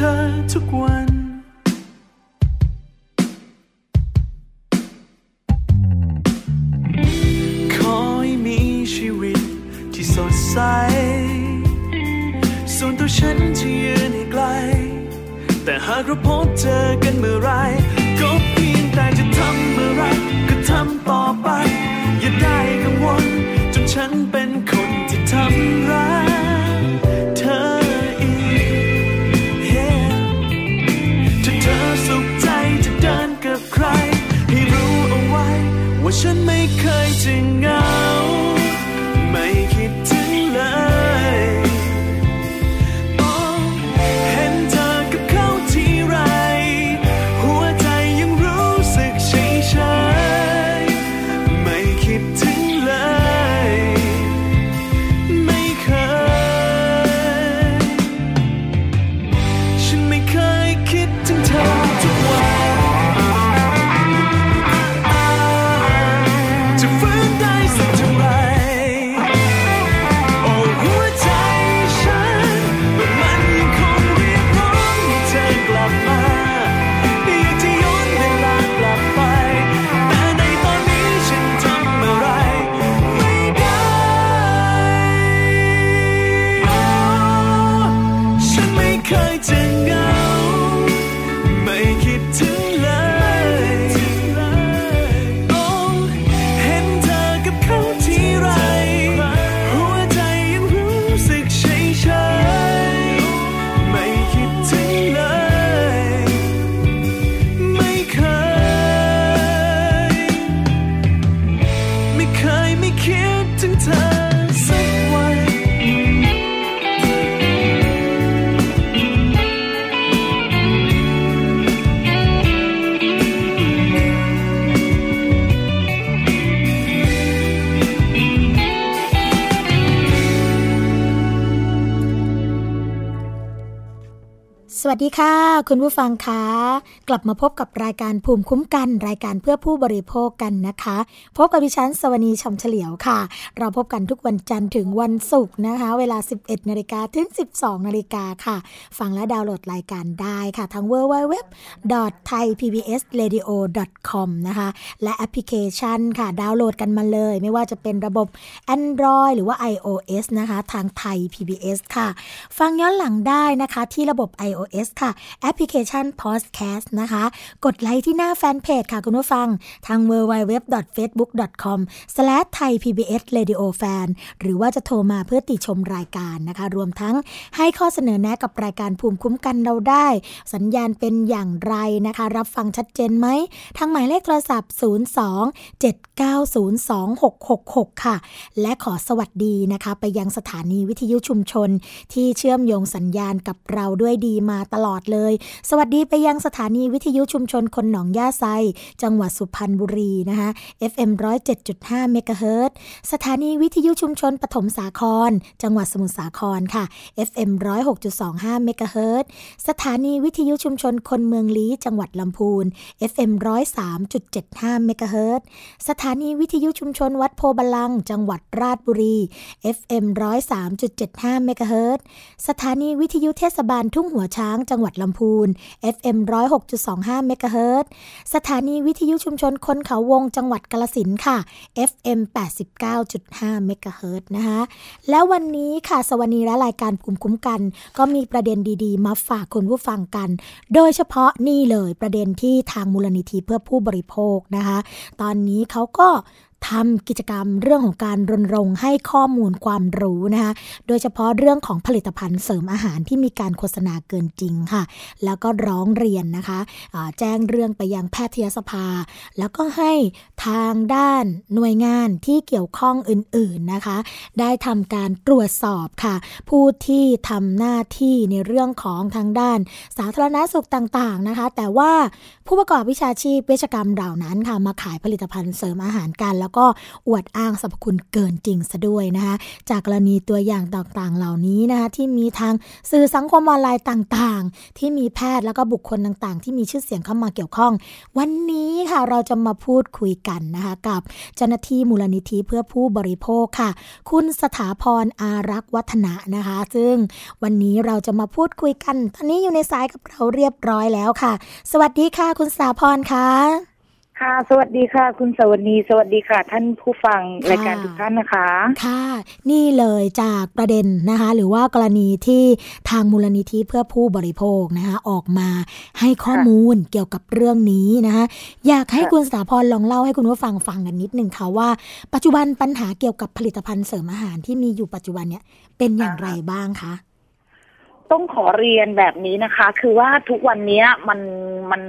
เธอทุกวัน ดีค่ะ คุณผู้ฟังคะกลับมาพบกับรายการภูมิคุ้มกัน รายการเพื่อผู้บริโภคกันนะคะ พบกับดิฉันสวนีชมเฉลียวค่ะ เราพบกันทุกวันจันทร์ถึงวันศุกร์นะคะ เวลา 11นาฬิกาถึง 12นาฬิกาค่ะ ฟังและดาวน์โหลดรายการได้ค่ะทั้ง www.thaipbsradio.com นะคะ และแอปพลิเคชันค่ะ ดาวน์โหลดกันมาเลย ไม่ว่าจะเป็นระบบ Android หรือว่า iOS นะคะ ทางไทย PBS ค่ะ ฟังย้อนหลังได้นะคะที่ระบบ iOS iOS ค่ะ แอปพลิเคชัน Podcast นะคะ กดไลค์ที่หน้าแฟนเพจค่ะคุณผู้ฟัง ทาง www.facebook.com/thaipbsradiofan หรือว่าจะโทรมาเพื่อติชมรายการนะคะ รวมทั้งให้ข้อเสนอแนะกับรายการภูมิคุ้มกันเราได้ สัญญาณเป็นอย่างไรนะคะ รับฟังชัดเจนไหม ทางหมายเลขโทรศัพท์ 02-7902666 ค่ะ และขอสวัสดีนะคะ ไปยังสถานีวิทยุชุมชน ที่เชื่อมโยงสัญญาณกับเราด้วยดีมาตลอดเลย สวัสดีไปยังสถานีวิทยุชุมชนคนหนองย่าไซ จังหวัดสุพรรณบุรีนะคะ FM 107.5เมกะเฮิรตซ์สถานีวิทยุชุมชนปฐมสาคร จังหวัดสมุทรสาครค่ะ FM 106.25เมกะเฮิรตซ์สถานีวิทยุชุมชนคนเมืองลี้จังหวัดลำพูน FM 103.75เมกะเฮิรตซ์สถานีวิทยุชุมชนวัดโพบาลัง จังหวัดราชบุรี FM 103.75เมกะเฮิรตซ์สถานีวิทยุเทศบาลทุ่งหัวช้างจังหวัดลำพูน FM 106.25เมกะเฮิรตสถานีวิทยุชุมชนคนเขาวงจังหวัดกาลสินค่ะ FM 89.5เมกะเฮิรตนะคะแล้ววันนี้ค่ะสวนีและรายการภูมิคุ้มกัน ก็มีประเด็นดีๆ มาฝากคุณผู้ฟังกัน โดยเฉพาะนี่เลยประเด็นที่ทางมูลนิธิเพื่อผู้บริโภคนะคะ ตอนนี้เขาก็ ทำกิจกรรมเรื่องของการรณรงค์ให้ข้อมูลความรู้นะคะโดยเฉพาะเรื่องของผลิตภัณฑ์เสริมอาหารที่มีการโฆษณาเกินจริงค่ะ แล้วก็ร้องเรียนนะคะแจ้งเรื่องไปยังแพทยสภา แล้วก็ให้ทางด้านหน่วยงานที่เกี่ยวข้องอื่นๆนะคะ ได้ทำการตรวจสอบค่ะ ผู้ที่ทำหน้าที่ในเรื่องของทางด้าน สาธารณสุขต่างๆนะคะ แต่ว่าผู้ประกอบวิชาชีพเวชกรรมเหล่านั้นค่ะมาขายผลิตภัณฑ์เสริมอาหารกันแล้วก็อวดอ้างสรรพคุณเกินจริงซะด้วยนะคะ จากกรณีตัวอย่างต่างๆ เหล่านี้นะคะที่มีทางสื่อสังคมออนไลน์ต่างๆ ที่มีแพทย์แล้วก็บุคคลต่างๆ ที่มีชื่อเสียงเข้ามาเกี่ยวข้อง วันนี้ค่ะเราจะมาพูดคุยกันนะคะกับเจ้าหน้าที่มูลนิธิเพื่อผู้บริโภคค่ะ คุณสถาพรอารักษ์วัฒนะนะคะ ซึ่งวันนี้เราจะมาพูดคุยกัน ตอนนี้อยู่ในสายกับเราเรียบร้อยแล้วค่ะ สวัสดีค่ะ คุณสถาพรค่ะ ค่ะ สวัสดีค่ะ คุณสวัสดีสวัสดีค่ะ ท่านผู้ฟังค่ะรายการทุกท่านนะคะ ค่ะ นี่เลยจากประเด็นนะคะ หรือว่ากรณีที่ทางมูลนิธิเพื่อผู้บริโภคนะคะ ออกมาให้ข้อมูลเกี่ยวกับเรื่องนี้นะคะ อยากให้ค่ะคุณสถาพรลองเล่าให้คุณผู้ฟังฟังกันนิดนึงค่ะว่า ปัจจุบันปัญหาเกี่ยวกับผลิตภัณฑ์เสริมอาหารที่มีอยู่ปัจจุบันเนี่ยเป็นอย่างไรบ้างคะต้องขอเรียนแบบนี้นะคะ คือว่าทุกวันเนี้ยมันมัน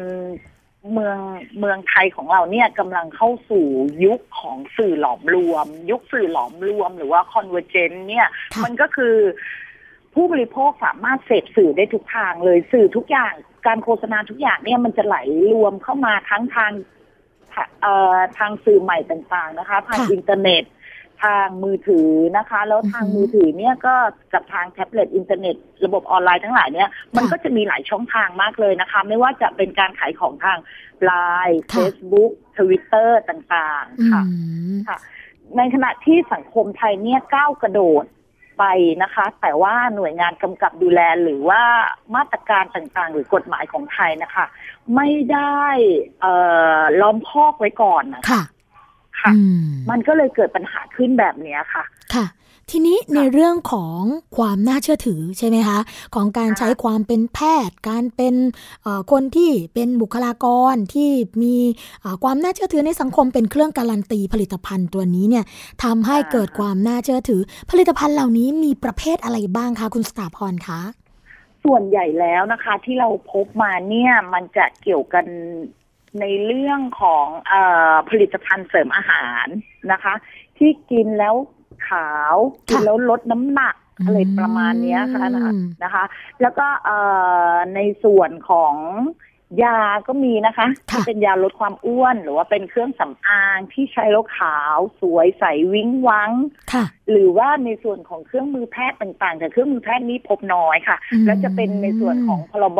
เมืองเมืองไทยของเราเนี่ยกำลังเข้าสู่ยุคของสื่อหลอมรวม ยุคสื่อหลอมรวมหรือว่าคอนเวอร์เจนเนี่ยค่ะมันก็คือ ผู้บริโภคสามารถเสพสื่อได้ทุกทางเลยสื่อทุกอย่าง การโฆษณาทุกอย่างเนี่ยมันจะไหลรวมเข้ามาทั้งทางเอ่อทางสื่อใหม่ต่างๆนะคะทางค่ะอินเทอร์เน็ต ทางมือถือนะคะ แล้วทางอือฮึมือถือเนี่ยก็กับทางแท็บเล็ตอินเทอร์เน็ต ระบบออนไลน์ทั้งหลายเนี่ยมันก็จะมีหลายช่องทางมากเลยนะคะ ไม่ว่าจะเป็นการขายของทางไลน์ค่ะ Facebook Twitter ต่างอืๆค่ะมค่ะ ในขณะที่สังคมไทยเนี่ยก้าวกระโดดไปนะคะ แต่ว่าหน่วยงานกำกับดูแลหรือว่ามาตรการต่างๆ หรือกฎหมายของไทยนะคะ ไม่ได้เอ่อล้อมคอกไว้ก่อนนะค่ะ ค่ะอืมมันก็เลยเกิดปัญหาขึ้นแบบเนี้ยค่ะ ค่ะ ทีนี้ในเรื่องของความน่าเชื่อถือใช่ไหมคะ ของการค่ะใช้ความเป็นแพทย์ การเป็นเอ่อคนที่เป็นบุคลากรที่มีเอ่อความน่าเชื่อถือในสังคมเป็นเครื่องการันตีผลิตภัณฑ์ตัวนี้เนี่ยทำให้เกิดความน่าเชื่อถือ ผลิตภัณฑ์เหล่านี้มีประเภทอะไรบ้างคะคุณสถาพรคะส่วนใหญ่แล้วนะคะ ที่เราพบมาเนี่ยมันจะเกี่ยวกัน ในเรื่องของเออผลิตภัณฑ์เสริมอาหารนะคะ ที่กินแล้วขาวกินแล้วลดน้ำหนักอะไรประมาณเนี้ยค่ะนะคะอืมนะคะ แล้วก็เอ่อในส่วนของ ยาก็มีนะคะค่ะที่เป็นยาลดความอ้วน หรือว่าเป็นเครื่องสำอางที่ใช้แล้วขาวสวยใสวิ้งวังค่ะหรือว่าในส่วนของเครื่องมือแพทย์ต่างๆ แต่เครื่องมือแพทย์นี้พบน้อยค่ะอืมแล้วจะเป็นในส่วนของพรบ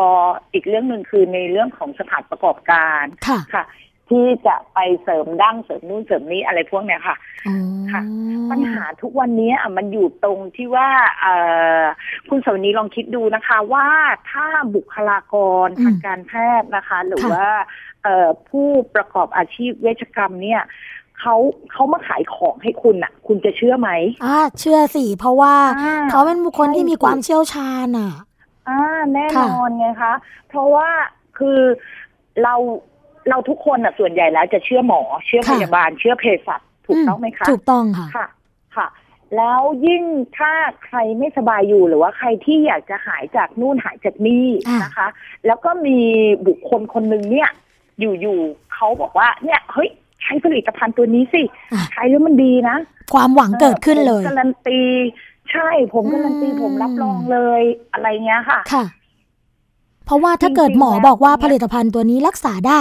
อีกเรื่องหนึ่งคือในเรื่องของสถานประกอบการค่ะค่ะ ที่จะไปเสริมดั้งเสริมนู่นเสริมนี้อะไรพวกเนี้ยค่ะอ๋อค่ะ ปัญหาทุกวันนี้อะมันอยู่ตรงที่ว่าเอ่อคุณสวนีลองคิดดูนะคะ ว่าถ้าบุคลากรอืมทางการแพทย์นะคะ หรือค่ะว่าเอ่อผู้ประกอบอาชีพเวชกรรมเนี่ยเขาเขามาขายของให้คุณอะ คุณจะเชื่อไหมอ่าเชื่อสิเพราะว่าอ่าเขาเป็นบุคคลที่มีความเชี่ยวชาญอะอ่าแน่นค่ะอนไงคะ เพราะว่าคือเรา เราทุกคนอะส่วนใหญ่แล้วจะเชื่อหมอ เชื่อพยาบาล เชื่อเภสัชถูกต้องไหมคะ ถูกต้องค่ะค่ะ ค่ะ แล้วยิ่งถ้าใครไม่สบายอยู่หรือว่าใครที่อยากจะหายจากนู่นหายจากนี่อ่านนะคะ แล้วก็มีบุคคลคนหนึ่งเนี่ย อยู่ๆเขาบอกว่าเนี่ยเฮ้ยใช้ผลิตภัณฑ์ตัวนี้สิอะใช้แล้วมันดีนะ ความหวังเกิดขึ้นเลยผมการันตี ใช่ผมการันตีอืมผมรับรองเลยอะไรเงี้ยค่ะค่ะ เพราะว่าถ้าจริงๆเกิดหมอแล้วบอกว่าเนี่ยผลิตภัณฑ์ตัวนี้รักษาได้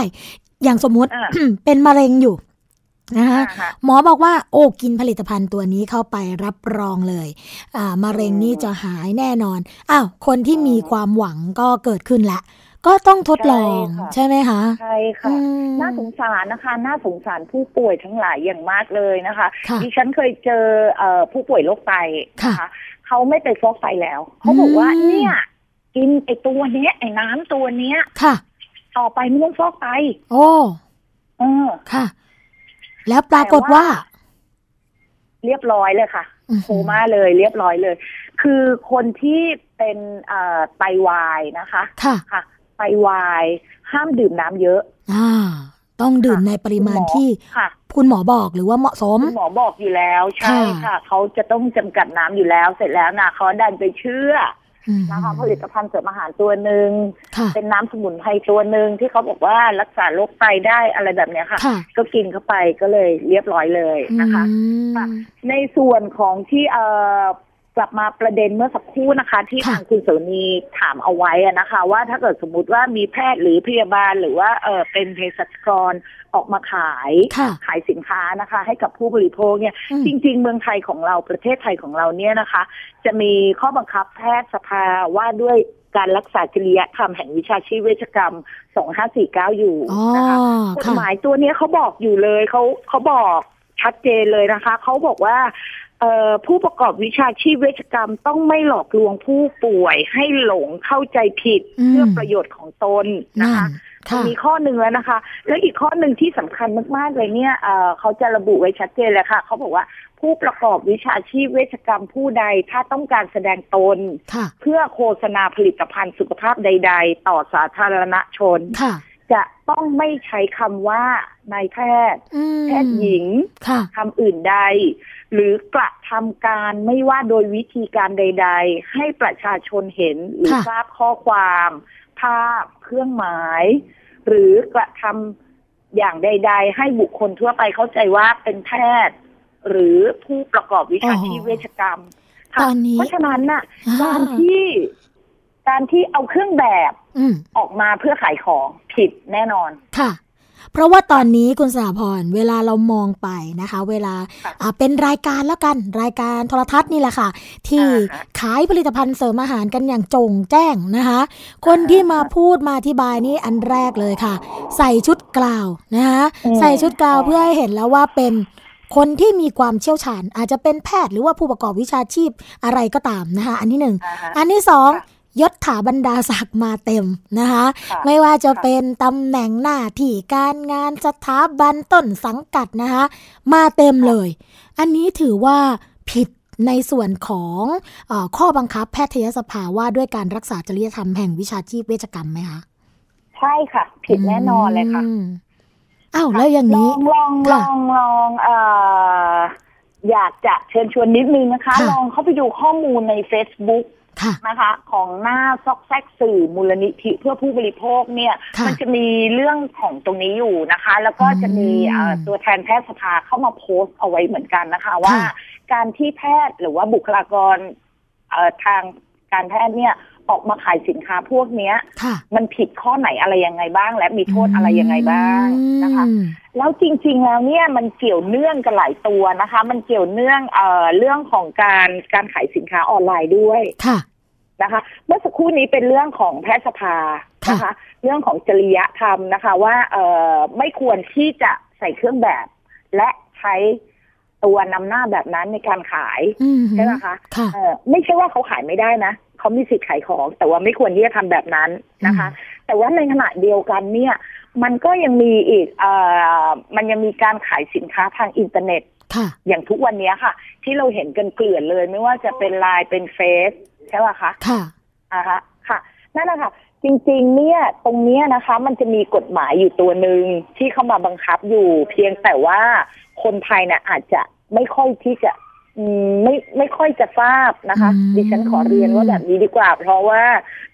อย่างสมมุติอ่าเป็นมะเร็งอยู่นะคะอ่าฮะหมอบอกว่าโอ้กินผลิตภัณฑ์ตัวนี้เข้าไปรับรองเลยอ่ามะเร็งนี่จะหายแน่นอนอ้าวคนที่มีความหวังก็เกิดขึ้นละก็ต้องทดลองใช่ค่ะใช่ไหมคะใช่ค่ะอืมน่าสงสารนะคะน่าสงสารผู้ป่วยทั้งหลายอย่างมากเลยนะคะค่ะดิฉันเคยเจอเอ่อผู้ป่วยโรคไตนะค่ะคะเขาไม่ไปฟอกไตแล้วเขาบอกว่าอืมเนี่ย กินไอตัวเนี้ยไอ้น้ำตัวเนี้ย ค่ะ ต่อไปไม่ต้องฟอกไตโอ้เออค่ะ แล้วปรากฏว่า เรียบร้อยเลยค่ะอื้อโคหือม่าเลย เรียบร้อยเลย คือคนที่เป็นเอ่อไตวายนะคะ ค่ะค่ะไตวายห้ามดื่มน้ำเยอะ อ่า ต้องดื่มค่ะในปริมาณคุณหอที่ค่ะคุณหมอบอกหรือว่าเหมาะสมคุณหมอบอกอยู่แล้ว ใช่ค่ะค่ะเขาจะต้องจำกัดน้ำอยู่แล้ว เสร็จแล้วนะเขาดันไปเชื่ออืม นะคะผลิตภัณฑ์เสริมอาหารตัวหนึ่งค่ะเป็นน้ำสมุนไพรตัวหนึ่งที่เขาบอกว่ารักษาโรคไตได้อะไรแบบเนี้ยค่ะค่ะก็กินเข้าไปก็เลยเรียบร้อยเลยนะคะอืมค่ะในส่วนของที่เอ่อ กลับมาประเด็นเมื่อสักครู่นะคะ ที่ค่ะทางคุณโสนีถามเอาไว้อะนะคะ ว่าถ้าเกิดสมมติว่ามีแพทย์หรือพยาบาลหรือว่าเออเป็นเภสัชกรออกมาขายค่ะขายสินค้านะคะ ให้กับผู้บริโภคเนี่ยอืมจริง ๆ เมืองไทยของเราประเทศไทยของเราเนี่ยนะคะ จะมีข้อบังคับแพทย์สภาว่าด้วยการรักษาจริยธรรมแห่งวิชาชีพเวชกรรม 2549 อยู่อ๋อนะคะกฎค่ะหมายตัวเนี้ยเขาบอกอยู่เลยเขาเขาบอกชัดเจนเลยนะคะ เขาบอกว่าเอ่อ ผู้ประกอบวิชาชีพเวชกรรมต้องไม่หลอกลวงผู้ป่วยให้หลงเข้าใจผิดอืมเพื่อประโยชน์ของตนนะนั่นคะค่ะมีข้อหนึ่งแล้วนะคะ แล้วอีกข้อหนึ่งที่สำคัญมากๆเลยเนี่ยเอ่อเขาจะระบุไว้ชัดเจนเลยค่ะเขาบอกว่าผู้ประกอบวิชาชีพเวชกรรมผู้ใดถ้าต้องการแสดงตนค่ะเพื่อโฆษณาผลิตภัณฑ์สุขภาพใด ๆ ต่อสาธารณชนค่ะ จะต้องไม่ใช้คำว่านายแพทย์อืมแพทย์หญิงค่ะคำอื่นใด หรือกระทำการไม่ว่าโดยวิธีการใด ๆ ให้ประชาชนเห็นหรือค่ะทราบข้อความ ภาพเครื่องหมาย หรือกระทำอย่างใด ๆ ให้บุคคลทั่วไปเข้าใจว่าเป็นแพทย์ หรือผู้ประกอบวิชาชีพเวชกรรมค่ะตอนนี้เพราะฉะนั้นน่ะอ่าการที่ การที่เอาเครื่องแบบอืมออกมาเพื่อขายของผิดแน่นอนค่ะ เพราะว่าตอนนี้คุณสาพรเวลาเรามองไปนะคะ เวลาค่ะอ่าเป็นรายการแล้วกันรายการโทรทัศน์นี่แหละค่ะ ที่อ่าฮะขายผลิตภัณฑ์เสริมอาหารกันอย่างโจงแจ้งนะคะ คนที่มาพูดมาอธิบายนี่อันแรกเลยค่ะ ใส่ชุดกล่าวนะคะอืมใส่ชุดกล่าวเพื่อให้เห็นแล้วว่าเป็นคนที่มีความเชี่ยวชาญอาจจะเป็นแพทย์หรือว่าผู้ประกอบวิชาชีพอะไรก็ตามนะคะ อันที่หนึ่งอ่าฮะอันที่สองค่ะ ยศถาบรรดาศักดิ์มาเต็มนะคะค่ะไม่ว่าจะเป็นตำแหน่งหน้าที่การงานสถาบันต้นสังกัดนะคะมาเต็มเลย อันนี้ถือว่าผิดในส่วนของเออข้อบังคับแพทยสภาว่าด้วยการรักษาจริยธรรมแห่งวิชาชีพเวชกรรมไหมคะใช่ค่ะ ผิดแน่นอนเลยค่ะอืมอ้าวแล้วอย่างนี้ลองลองลค่ะองลองเอ่ออยากจะเชิญชวนนิดนึงนะคะค่ะลองเข้าไปดูข้อมูลใน Facebook ค่ะ นะคะ ของหน้าซอกแซกสื่อมูลนิธิเพื่อผู้บริโภคเนี่ยค่ะมันจะมีเรื่องของตรงนี้อยู่นะคะ แล้วก็จะมีอืมเอ่อตัวแทนแพทยสภาเข้ามาโพสต์เอาไว้เหมือนกันนะคะ ว่าค่ะการที่แพทย์หรือว่าบุคลากรเอ่อทางการแพทย์เนี่ย ออกมาขายสินค้าพวกเนี้ยค่ะมันผิดข้อไหนอะไรยังไงบ้าง และมีโทษอะไรยังไงบ้างนะคะอืมแล้วจริง ๆ แล้วเนี่ยมันเกี่ยวเนื่องกันหลายตัวนะคะ มันเกี่ยวเนื่องเอ่อเรื่องของการการขายสินค้าออนไลน์ด้วยค่ะนะคะ เมื่อสักครู่นี้เป็นเรื่องของแพทยสภานะคะ เรื่องของจริยธรรมนะคะ ว่าเอ่อไม่ควรที่จะใส่เครื่องแบบ และใช้ตัวนำหน้าแบบนั้นในการขายอืมใช่ไหมคะค่ะเออไม่ใช่ว่าเขาขายไม่ได้นะ เขามีสิทธิ์ขายของ แต่ว่าไม่ควรที่จะทำแบบนั้นนะคะ แต่ว่าในขณะเดียวกันเนี่ย มันก็ยังมีอีกเอ่อมันยังมีการขายสินค้าทางอินเทอร์เน็ตค่ะอย่างทุกวันนี้ค่ะ ที่เราเห็นกันเกลื่อนเลย ไม่ว่าจะเป็นไลน์เป็นเฟซใช่ป่ะคะค่ะอ่าฮะค่ะนั่นแหละค่ะจริงๆ เนี่ย ตรงเนี้ยนะคะ มันจะมีกฎหมายอยู่ตัวหนึ่งที่เข้ามาบังคับอยู่ เพียงแต่ว่าคนไทยนะอาจจะไม่ค่อยที่จะอืม ไม่ไม่ค่อยจะทราบนะคะอืมดิฉันขอเรียนว่าแบบนี้ดีกว่า เพราะว่า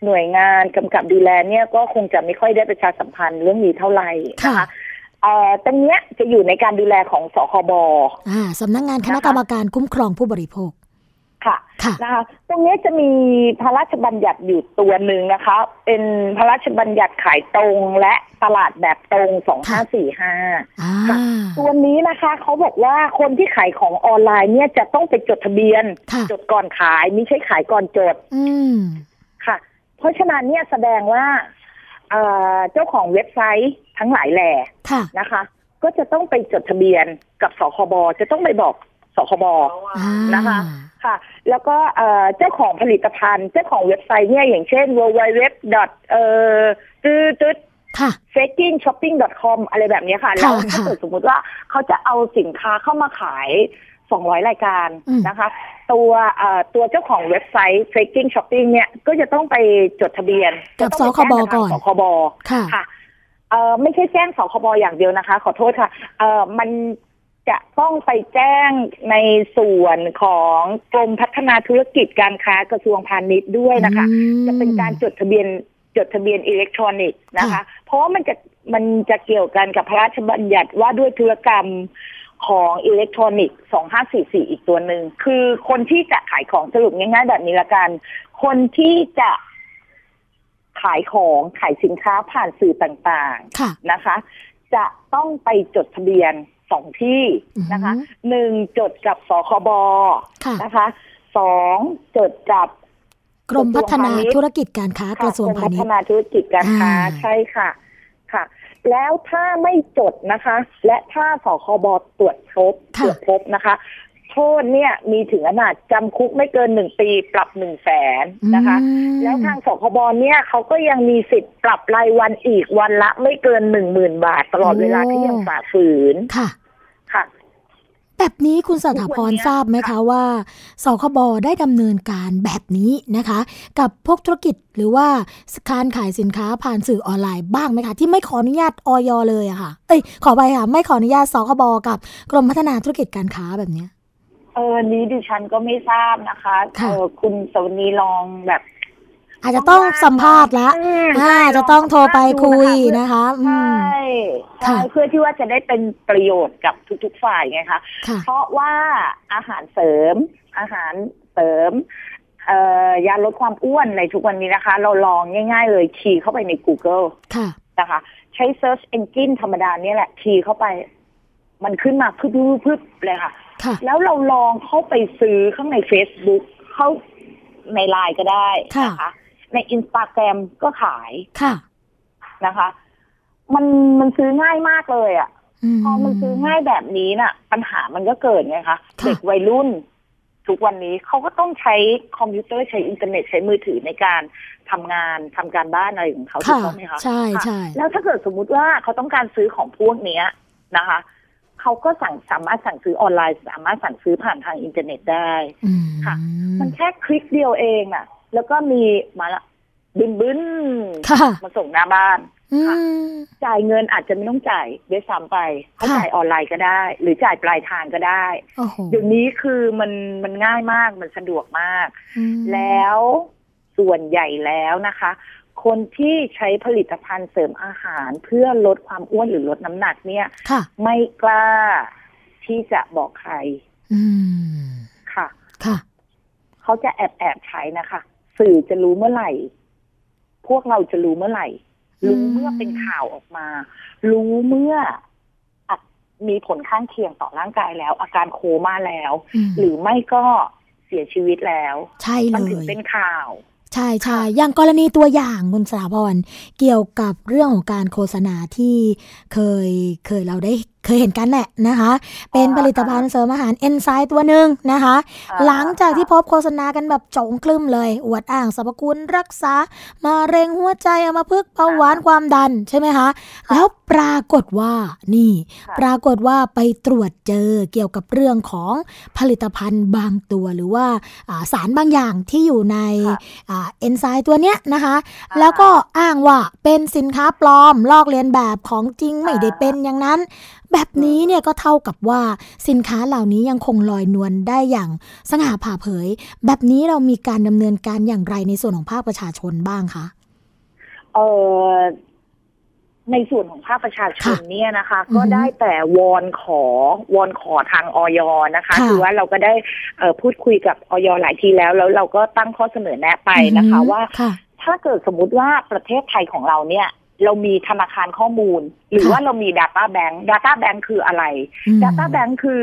หน่วยงานกำกับดูแลเนี่ยก็คงจะไม่ค่อยได้ประชาสัมพันธ์เรื่องนี้เท่าไหร่นะคะเอ่อตรงเนี้ยจะอยู่ในการดูแลของสคบอ่าสำนักงานคณะกรรมการคุ้มครองผู้บริโภค ค่ะค่ะนะคะตรงนี้จะมีพระราชบัญญัติอยู่ตัวหนึ่งนะคะ เป็นพระราชบัญญัติขายตรงและตลาดแบบตรงสองห้าสี่ห้าอ่าค่ะตัวนี้นะคะเขาบอกว่าคนที่ขายของออนไลน์เนี่ยจะต้องไปจดทะเบียนค่ะจดก่อนขายไม่ใช่ขายก่อนจดอืมค่ะ เพราะฉะนั้นเนี่ยแสดงว่าเอ่อเจ้าของเว็บไซต์ทั้งหลายแหล่ค่ะนะคะ ก็จะต้องไปจดทะเบียนกับสคบจะต้องไปบอก สคบอ่านะคะ ค่ะ แล้วก็เอ่อเจ้าของผลิตภัณฑ์ เจ้าของเว็บไซต์เนี่ยอย่างเช่น www. เอ่อตืดตืดค่ะ f a k i n g shopping com อะไรแบบเนี้ยค่ะค่ะ แล้วถ้าค่ะเกิดสมมุติว่าเขาจะเอาสินค้าเข้ามาขาย 200 รายการอืมนะคะ ตัวเอ่อตัวเจ้าของเว็บไซต์ f a k i n g shopping เนี่ย ก็จะต้องไปจดทะเบียน กับจะสต้องคไปบแจ้งก่อนทางสคบค่ะค่ะเอ่อไม่ใช่แจ้งสคบอย่างเดียวนะคะ ขอโทษค่ะเอ่อมัน จะต้องไปแจ้งในส่วนของกรมพัฒนาธุรกิจการค้ากระทรวงพาณิชย์ด้วยนะคะอืมจะเป็นการจดทะเบียนจดทะเบียนอิเล็กทรอนิกส์นะคะค่ะเพราะว่ามันจะมันจะเกี่ยวกันกับพระราชบัญญัติว่าด้วยธุรกรรมของอิเล็กทรอนิกส์ 2544 อีกตัวหนึ่ง คือคนที่จะขายของสรุปง่ายๆ แบบนี้ละกัน คนที่จะขายของขายสินค้าผ่านสื่อต่างๆค่ะนะคะ จะต้องไปจดทะเบียน สองที่นะคะอือฮึหนึ่งจดกับสคบค่ะนะคะสองจดกับกรมพัฒนาธุรกิจการค้ากระทรวงพาณิชพัย์ฒนาธุรกิจการค้าอ่าใช่ค่ะค่ะ แล้วถ้าไม่จดนะคะ และถ้าสคบตรวจพบตค่ะรวจพบนะคะ โทษเนี่ยมีถึงขนาดจำคุกไม่เกินหนึ่งปีปรับหนึ่งแสนนะคะอืมแล้วทางสคบเนี่ยเขาก็ยังมีสิทธิ์ปรับรายวันอีกวันละไม่เกินหนึ่งหมื่นบาท ตลอดเวลาที่ยังฝ่าฝืนค่ะ ค่ะ แบบนี้คุณสถาพรทุกวันเนี้ยทราบไหมคะว่าสคบได้ดำเนินการแบบนี้นะคะ กับพวกธุรกิจหรือว่าการขายสินค้าผ่านสื่อออนไลน์บ้างไหมคะที่ไม่ขออนุญาตออยเลยอะค่ะ เอ้ยขอไปค่ะไม่ขออนุญาตสคบกับกรมพัฒนาธุรกิจการค้าแบบเนี้ย เออนี้ดิฉันก็ไม่ทราบนะคะค่ะเออคุณสวนีลองแบบอาจจะต้องสัมภาษณ์ละอืมอ่าใช่จะต้องโทรไปคุยลองสัมภาษณ์ดูนะคะอืใช่มใช่ค่ะเพื่อที่ว่าจะได้เป็นประโยชน์กับทุก ๆ ฝ่ายไงคะค่ะเพราะว่าอาหารเสริม อาหารเสริมเอ่อยาลดความอ้วนในทุกวันนี้นะคะ เราลองง่ายๆเลยคีย์เข้าไปใน Google ค่ะนะคะ ใช้ Search Engine ธรรมดาเนี่ยแหละคีย์เข้าไป มันขึ้นมาพึบพึบๆเลยค่ะค่ะ แล้วเราลองเข้าไปซื้อข้างใน Facebook เข้าในไลน์ก็ได้นะคะในอินสตาแกรมก็ขายค่ะนะคะ มันมันซื้อง่ายมากเลยอะ่ะพอมันซื้อง่ายแบบนี้น่ะ ปัญหามันก็เกิดไงคะค่ะเด็กวัยรุ่น ทุกวันนี้เขาก็ต้องใช้คอมพิวเตอร์ใช้อินเทอร์เน็ตใช้มือถือในการทำงานทำการบ้านอะไรของเขาถูกค่ะต้องไหมคะใช่ค่ะใช่แล้วถ้าเกิดสมมุติว่าเขาต้องการซื้อของพวกเนี้ยนะคะ เขาก็สั่งสามารถสั่งซื้อออนไลน์ สามารถสั่งซื้อผ่านทางอินเทอร์เน็ตได้อืมค่ะ มันแค่คลิกเดียวเองอะแล้วก็มีมาละบึ้นบึ้นค่ะมาส่งหน้าบ้านอืมจ่ายเงินอาจจะไม่ต้องจ่ายด้วยซ้ำไปเขาค่ะจ่ายออนไลน์ก็ได้ หรือจ่ายปลายทางก็ได้โอ้โหเดี๋ยวนี้คือมันมันง่ายมากมันสะดวกมากอืมแล้วส่วนใหญ่แล้วนะคะ คนที่ใช้ผลิตภัณฑ์เสริมอาหารเพื่อลดความอ้วนหรือลดน้ำหนักเนี่ยค่ะไม่กล้าที่จะบอกใครอืมค่ะ ค่ะ เขาจะแอบแอบใช้นะคะ สื่อจะรู้เมื่อไหร่ พวกเราจะรู้เมื่อไหร่ รู้เมื่อเป็นข่าวออกมา รู้เมื่ออะมีผลข้างเคียงต่อร่างกายแล้ว อาการโคม่าแล้วอืมหรือไม่ก็เสียชีวิตแล้ว ใช่เลมันถึงยเป็นข่าว ใช่ใช่อย่างกรณีตัวอย่างคุณสถาพรเกี่ยวกับเรื่องของการโฆษณาที่เคยเคยเราได้ เคยเห็นกันแหละนะคะ เป็นผลิตภัณฑ์เสริมอาหารเอนไซม์ตัวหนึ่งนะคะอ่าหลังจากที่พบโฆษณากันแบบโจงคลึมเลย อวดอ้างสรรพคุณรักษามะเร็งหัวใจเอามาพึกษ์เบาหวานความดันใช่ไหมคะ แล้วปรากฏว่านี่ค่ะปรากฏว่าไปตรวจเจอเกี่ยวกับเรื่องของผลิตภัณฑ์บางตัวหรือว่าอ่าสารบางอย่างที่อยู่ในค่ะอ่าเอนไซม์ตัวเนี้ยนะคะ แล้วก็อ้างว่าเป็นสินค้าปลอมลอกเลียนแบบของจริงไม่ได้เป็นอย่างนั้น แบบนี้เนี่ยก็เท่ากับว่าสินค้าเหล่านี้ยังคงลอยนวลได้อย่างสง่าผ่าเผย แบบนี้เรามีการดำเนินการอย่างไรในส่วนของภาคประชาชนบ้างคะเออในส่วนของภาคประชาชนค่ะเนี่ยนะคะอือฮึก็ได้แต่วอนขอวอนขอทางออยนะคะค่ะคือว่าเราก็ได้เอ่อพูดคุยกับออยหลายทีแล้ว แล้วเราก็ตั้งข้อเสนอแนะไปนะคะอือฮึว่าค่ะถ้าเกิดสมมุติว่าประเทศไทยของเราเนี่ย เรามีธนาคารข้อมูล หรือค่ะว่าเรามี Data Bank Data Bank คืออะไรอืม Data Bank คือ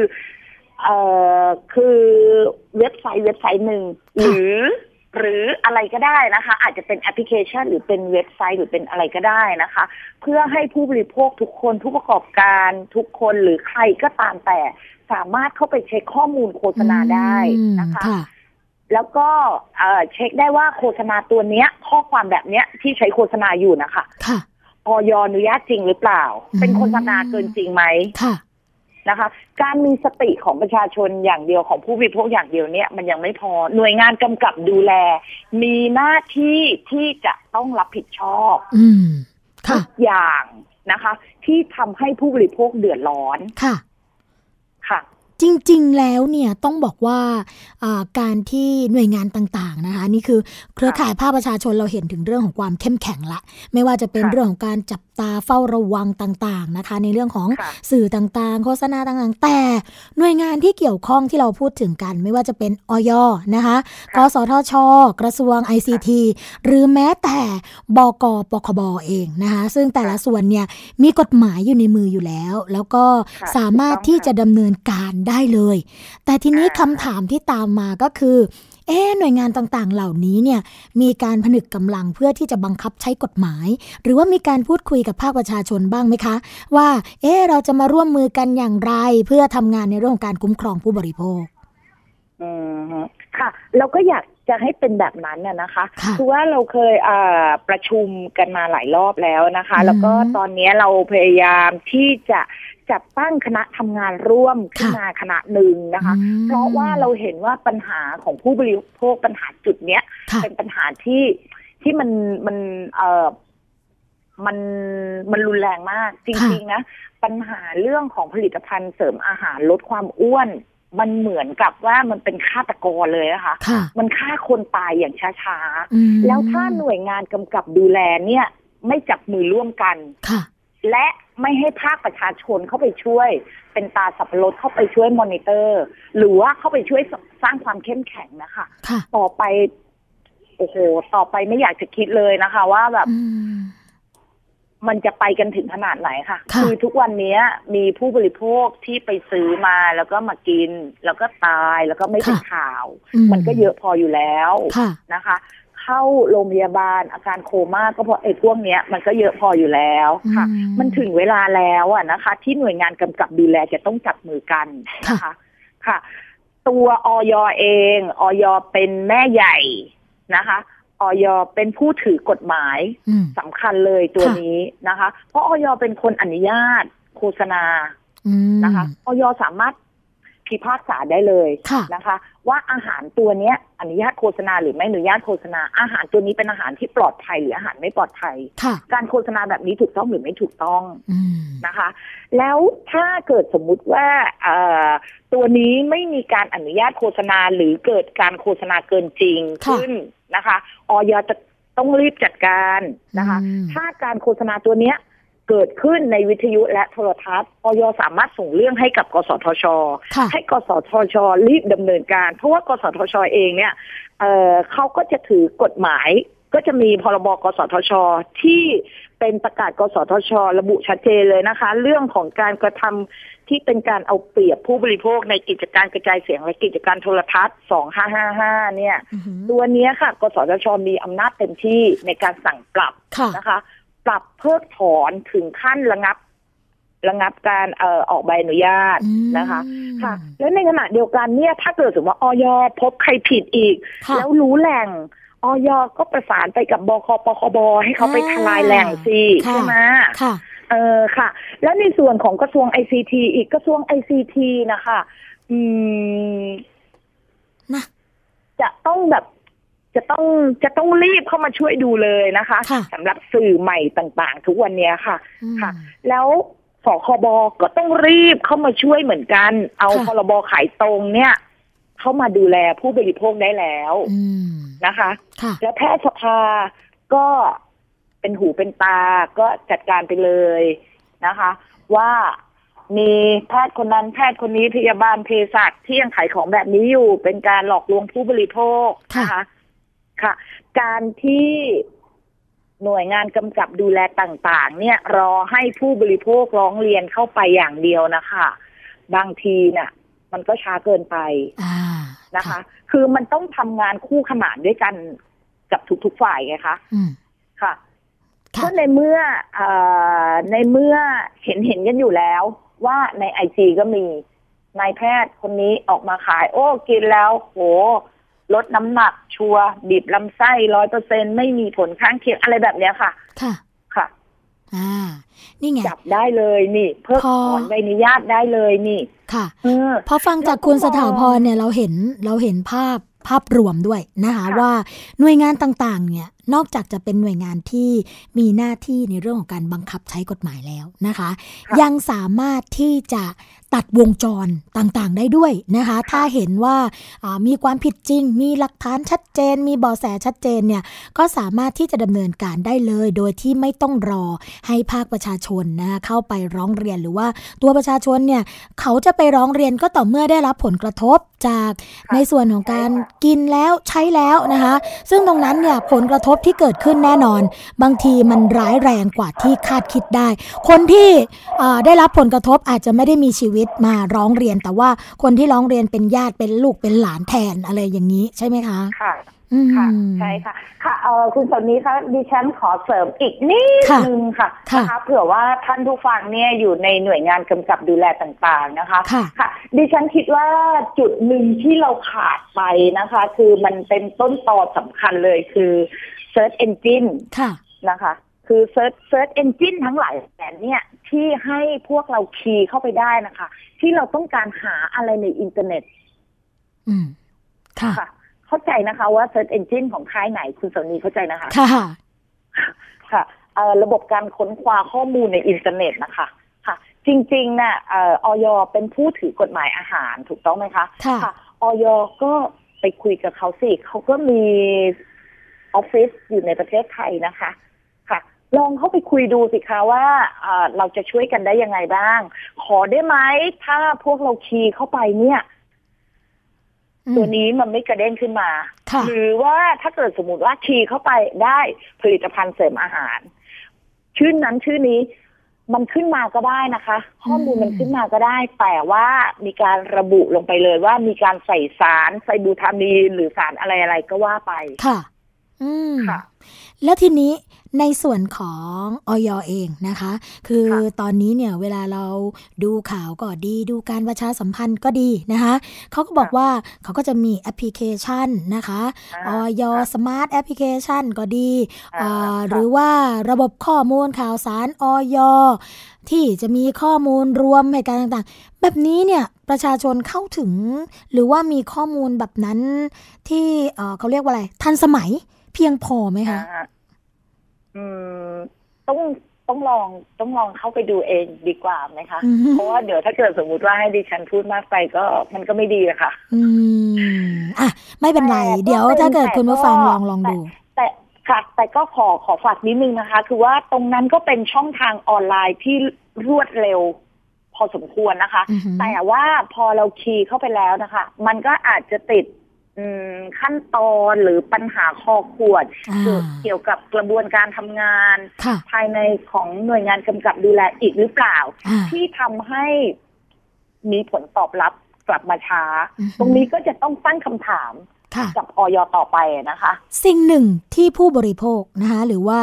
เอ่อคือเว็บไซต์เว็บไซต์หนึ่งหค่ะรือหรืออะไรก็ได้นะคะ อาจจะเป็นแอปพลิเคชัน หรือเป็นเว็บไซต์หรือเป็นอะไรก็ได้นะคะ เพื่อให้ผู้บริโภคทุกคนผู้ประกอบการทุกคนหรือใครก็ตามแต่สามารถเข้าไปเช็คข้อมูลโฆษณาได้อืมนะคะค่ะ แล้วก็เอ่อเช็คได้ว่าโฆษณาตัวเนี้ย ข้อความแบบเนี้ยที่ใช้โฆษณาอยู่นะคะค่ะออยอนุญาตจริงหรือเปล่าอืมเป็นโฆษณาเกินจริงไหมค่ะนะคะ การมีสติของประชาชนอย่างเดียวของผู้บริโภคอย่างเดียวเนี่ยมันยังไม่พอหน่วยงานกำกับดูแล มีหน้าที่ที่จะต้องรับผิดชอบอืมทุค่ะกอย่างนะคะ ที่ทำให้ผู้บริโภคเดือดร้อนค่ะ ค่ะ จริง ๆ แล้วเนี่ยต้องบอกว่าอ่าการที่หน่วยงานต่างๆนะคะนี่คือเครือข่ายภาคประชาชนเราเห็นถึงเรื่องของความเข้มแข็งละ ไม่ว่าจะเป็นค่ะเรื่องของการจับ ตาเฝ้าระวังต่างๆนะคะ ในเรื่องของค่ะสื่อต่างๆ โฆษณาต่างๆ แต่หน่วยงานที่เกี่ยวข้องที่เราพูดถึงกัน ไม่ว่าจะเป็นออยนะคะกสทช กระทรวง ICT หรือแม้แต่บกปคบเองนะคะซึ่งแต่ละส่วนเนี่ยมีกฎหมายอยู่ในมืออยู่แล้ว แล้วก็ค่ะสามารถถูกต้องที่ค่ะจะดำเนินการได้เลย แต่ทีนี้อ่าคำถามที่ตามมาก็คือ เอ๊ะหน่วยงานต่างๆ เหล่านี้เนี่ยมีการผนึกกำลังเพื่อที่จะบังคับใช้กฎหมาย หรือว่ามีการพูดคุยกับภาคประชาชนบ้างไหมคะ ว่าเอ๊ะเราจะมาร่วมมือกันอย่างไร เพื่อทำงานในเรื่องของการคุ้มครองผู้บริโภคอืมฮึค่ะ เราก็อยากจะให้เป็นแบบนั้นน่ะนะคะค่ะอว่าเราเคยอ่าประชุมกันมาหลายรอบแล้วนะคะอืมแล้วก็ตอนนี้เราพยายามที่จะ จัดตั้งคณะทำงานร่วมขึ้นค่ะมาคณะหนึ่งนะคะอืมเพราะว่าเราเห็นว่าปัญหาของผู้บริโภคปัญหาจุดเนี้ยค่ะเป็นปัญหาที่ที่มันมันเอ่อมันมันรุนแรงมาก จริง ๆ นะ ปัญหาเรื่องของผลิตภัณฑ์เสริมอาหารลดความอ้วนมันเหมือนกับว่ามันเป็นฆาตกรเลยนะคะค่ะมันฆ่าคนตายอย่างช้าอืมๆแล้วถ้าหน่วยงานกำกับดูแลเนี่ย ไม่จับมือร่วมกันค่ะ และไม่ให้ภาคประชาชนเข้าไปช่วย เป็นตาสับปะรดเข้าไปช่วยมอนิเตอร์ หรือว่าเข้าไปช่วยสร้างความเข้มแข็งนะคะค่ะต่อไปโอ้โหต่อไปไม่อยากจะคิดเลยนะคะ ว่าแบบอืมมันจะไปกันถึงขนาดไหนค่ะค่ะอทุกวันนี้มีผู้บริโภคที่ไปซื้อมาแล้วก็มากิน แล้วก็ตายแล้วก็ไม่เป็นข่าวอืมันก็เยอะพออยู่แล้วค่ะนะคะ เข้าโรงพยาบาลอาการโคม่าก็เพราะไอ้พวกเนี้ยมันก็เยอะพออยู่แล้วค่ะอืมมันถึงเวลาแล้วอะนะคะ ที่หน่วยงานกำกับดูแลจะต้องจับมือกันนะคะค่ะ ตัวออยเองออยเป็นแม่ใหญ่นะคะออยเป็นผู้ถือกฎหมายอืมสำคัญเลยตัวค่ะนี้นะคะ เพราะออยเป็นคนอนุญาตโฆษณาอืมนะคะออยสามารถ พิพากษาได้เลยค่ะนะคะ ว่าอาหารตัวเนี้ยอนุญาตโฆษณาหรือไม่อนุญาตโฆษณาอาหารตัวนี้เป็นอาหารที่ปลอดภัยหรืออาหารไม่ปลอดภัยค่ะการโฆษณาแบบนี้ถูกต้องหรือไม่ถูกต้องอืมนะคะ แล้วถ้าเกิดสมมุติว่าเอ่อตัวนี้ไม่มีการอนุญาตโฆษณาหรือเกิดการโฆษณาเกินจริงค่ะขึ้นนะคะออยจะต้องรีบจัดการนะคะอืมถ้าการโฆษณาตัวเนี้ย เกิดขึ้นในวิทยุและโทรทัศน์ออยสามารถส่งเรื่องให้กับ กสทชค่ะให้กสทช รีบดำเนินการ เพราะว่ากสทช เองเนี่ยเอ่อเขาก็จะถือกฎหมาย ก็จะมีพรบกสทช ที่เป็นประกาศ กสทช ระบุชัดเจนเลยนะคะ เรื่องของการกระทำที่เป็นการเอาเปรียบผู้บริโภคในกิจการกระจายเสียงและกิจการโทรทัศน์ 2555 เนี่ยอือหือตัวเนี้ยค่ะ กสทช มีอำนาจเต็มที่ในการสั่งปรับค่ะนะคะ ปรับเพิกถอนถึงขั้นระงับระงับการเอ่อออกใบอนุญาตอืมนะคะ ค่ะ แล้วในขณะเดียวกันเนี่ย ถ้าเกิดสมมติว่าออยพบใครผิดอีกค่ะแล้วรู้แหล่งออยก็ประสานไปกับบคปคบให้เขาไปอ่าทลายแหล่งสิค่ะใช่ไหมค่ะเออค่ะ แล้วในส่วนของกระทรวง ICT อีกกระทรวง ICT นะคะ อืมนะจะต้องแบบ จะต้องจะต้องรีบเข้ามาช่วยดูเลยนะคะค่ะสำหรับสื่อใหม่ต่างๆ ทุกวันเนี้ยค่ะอืมค่ะ แล้วสคบก็ต้องรีบเข้ามาช่วยเหมือนกัน เอาค่ะพรบขายตรงเนี่ย เข้ามาดูแลผู้บริโภคได้แล้วอืมนะคะค่ะแล้วแพทยสภาก็เป็นหูเป็นตาก็จัดการไปเลยนะคะ ว่ามีแพทย์คนนั้นแพทย์คนนี้พยาบาลเภสัชที่ยังขายของแบบนี้อยู่ เป็นการหลอกลวงผู้บริโภคนะคะ ค่ะ การที่หน่วยงานกำกับดูแลต่าง ๆ เนี่ย รอให้ผู้บริโภคร้องเรียนเข้าไปอย่างเดียวนะคะ บางทีน่ะ มันก็ช้าเกินไปอ่านะคะ คือมันต้องทำงานคู่ขนานด้วยกันกับทุก ๆ ฝ่ายไงคะอืมค่ะค่ะก็ในเมื่อเออในเมื่อเห็นเห็นกันอยู่แล้ว ว่าในไอจีก็มีนายแพทย์คนนี้ออกมาขาย โอ้กินแล้วโห ลดน้ำหนักชัวร์บีบลำไส้ร้อยเปอร์เซ็นไม่มีผลข้างเคียงอะไรแบบเนี้ยค่ะ ค่ะค่ะ อ่า นี่ไงจับได้เลยนี่ เพิกพอถอนใบอนุญาตได้เลยนี่ ค่ะเออพอฟังจากคุณแล้วก็สถาพรเนี่ยเราเห็นเราเห็นภาพภาพรวมด้วยนะคะค่ะว่าหน่วยงานต่างๆ เนี่ยนอกจากจะเป็นหน่วยงานที่มีหน้าที่ในเรื่องของการบังคับใช้กฎหมายแล้วนะคะค่ะยังสามารถที่จะตัดวงจรต่างๆได้ด้วยนะคะ ถ้าเห็นว่าอ่ามีความผิดจริง มีหลักฐานชัดเจน มีเบาะแสชัดเจนเนี่ยก็สามารถที่จะดำเนินการได้เลย โดยที่ไม่ต้องรอให้ภาคประชาชนนะคะเข้าไปร้องเรียนหรือว่าตัวประชาชนเนี่ยเขาจะไปร้องเรียนก็ต่อเมื่อได้รับผลกระทบจากค่ะในส่วนของการกินแล้วใช้แล้วนะคะ ซึ่งตรงนั้นเนี่ยผลกระทบที่เกิดขึ้นแน่นอน บางทีมันร้ายแรงกว่าที่คาดคิดได้ คนที่เอ่อได้รับผลกระทบอาจจะไม่ได้มีชีวิตมาร้องเรียน แต่ว่าคนที่ร้องเรียนเป็นญาติเป็นลูกเป็นหลานแทนอะไรอย่างนี้ใช่ไหมคะค่ะอืมค่ะใช่ค่ะ ค่ะเออคุณสนนี้คะดิฉันขอเสริมอีกนิดค่ะนึงค่ะค่ะนะคะเผื่อว่าท่านผู้ฟังเนี่ยอยู่ในหน่วยงานกำกับดูแลต่างๆนะคะค่ะค่ะดิฉันคิดว่าจุดหนึ่งที่เราขาดไปนะคะ คือมันเป็นต้นตอสำคัญเลยคือ Search Engine ค่ะนะคะ คือ Search Search Engine ทั้งหลายแสนเนี่ยที่ให้พวกเราคีย์เข้าไปได้นะคะ ที่เราต้องการหาอะไรในอินเทอร์เน็ต อืม ค่ะค่ะเข้าใจนะคะว่า Search Engine ของค่ายไหนคุณสนีเข้าใจนะคะ ค่ะ ค่ะเอ่อระบบการค้นคว้าข้อมูลในอินเทอร์เน็ตนะคะค่ะ จริงๆนะเอ่อออยเป็นผู้ถือกฎหมายอาหารถูกต้องไหมคะ ค่ะออยก็ไปคุยกับเขาสิเขาก็มี ออฟฟิศอยู่ในประเทศไทยนะคะ ค่ะ ลองเข้าไปคุยดูสิคะว่าเอ่อเราจะช่วยกันได้ยังไงบ้าง ขอได้ไหมถ้าพวกเราคีย์เข้าไปเนี่ยอืมตัวนี้มันไม่กระเด้งขึ้นมาค่ะหรือว่าถ้าเกิดสมมติว่าคีย์เข้าไปได้ผลิตภัณฑ์เสริมอาหาร ชื่อนั้นชื่อนี้มันขึ้นมาก็ได้นะคะ ข้อมูลมันขึ้นมาก็ได้ แต่ว่ามีการระบุลงไปเลยว่ามีการใส่สารไซบูทามีนหรือสารอะไรอะไรก็ว่าไปค่ะอืม ค่ะ แล้วทีนี้ในส่วนของอย.เองนะคะ คือค่ะตอนนี้เนี่ยเวลาเราดูข่าวก็ดี ดูการประชาสัมพันธ์ก็ดีนะคะเขาก็บอกว่าเขาก็จะมีแอปพลิเคชันนะคะอ่าอย. Smart Application ก็ดีอ่าอ่าค่ะหรือว่าระบบข้อมูลข่าวสารอย.ที่จะมีข้อมูลรวมเหตุการณ์ต่างๆ แบบนี้เนี่ยประชาชนเข้าถึง หรือว่ามีข้อมูลแบบนั้นที่เอ่อเขาเรียกว่าอะไรทันสมัย เพียงพอไหมคะอ่าอืมต้องต้องลองต้องลองเข้าไปดูเองดีกว่าไหมคะอืมเพราะว่าเดี๋ยวถ้าเกิดสมมุติว่าให้ดิฉันพูดมากไปก็มันก็ไม่ดีอะค่ะ อืมอะไม่เป็นไรแต่ก็เดี๋ยวเป็นถ้าเกิดคุณผู้ฟังแต่ก็ลองลองดู แต่ค่ะแต่ก็ขอขอฝากนิดนึงนะคะ คือว่าตรงนั้นก็เป็นช่องทางออนไลน์ที่รวดเร็วพอสมควรนะคะอือหือแต่ว่าพอเราคีย์เข้าไปแล้วนะคะ มันก็อาจจะติดอืม ขั้นตอนหรือปัญหาคอขวดอ่าเกี่ยวกับกระบวนการทำงานค่ะภายในของหน่วยงานกำกับดูแลอีกหรือเปล่าอ่าที่ทำให้มีผลตอบรับกลับมาช้าอือหือตรงนี้ก็จะต้องตั้งคำถามค่ะกับออยต่อไปนะคะ สิ่งหนึ่งที่ผู้บริโภคนะคะหรือว่า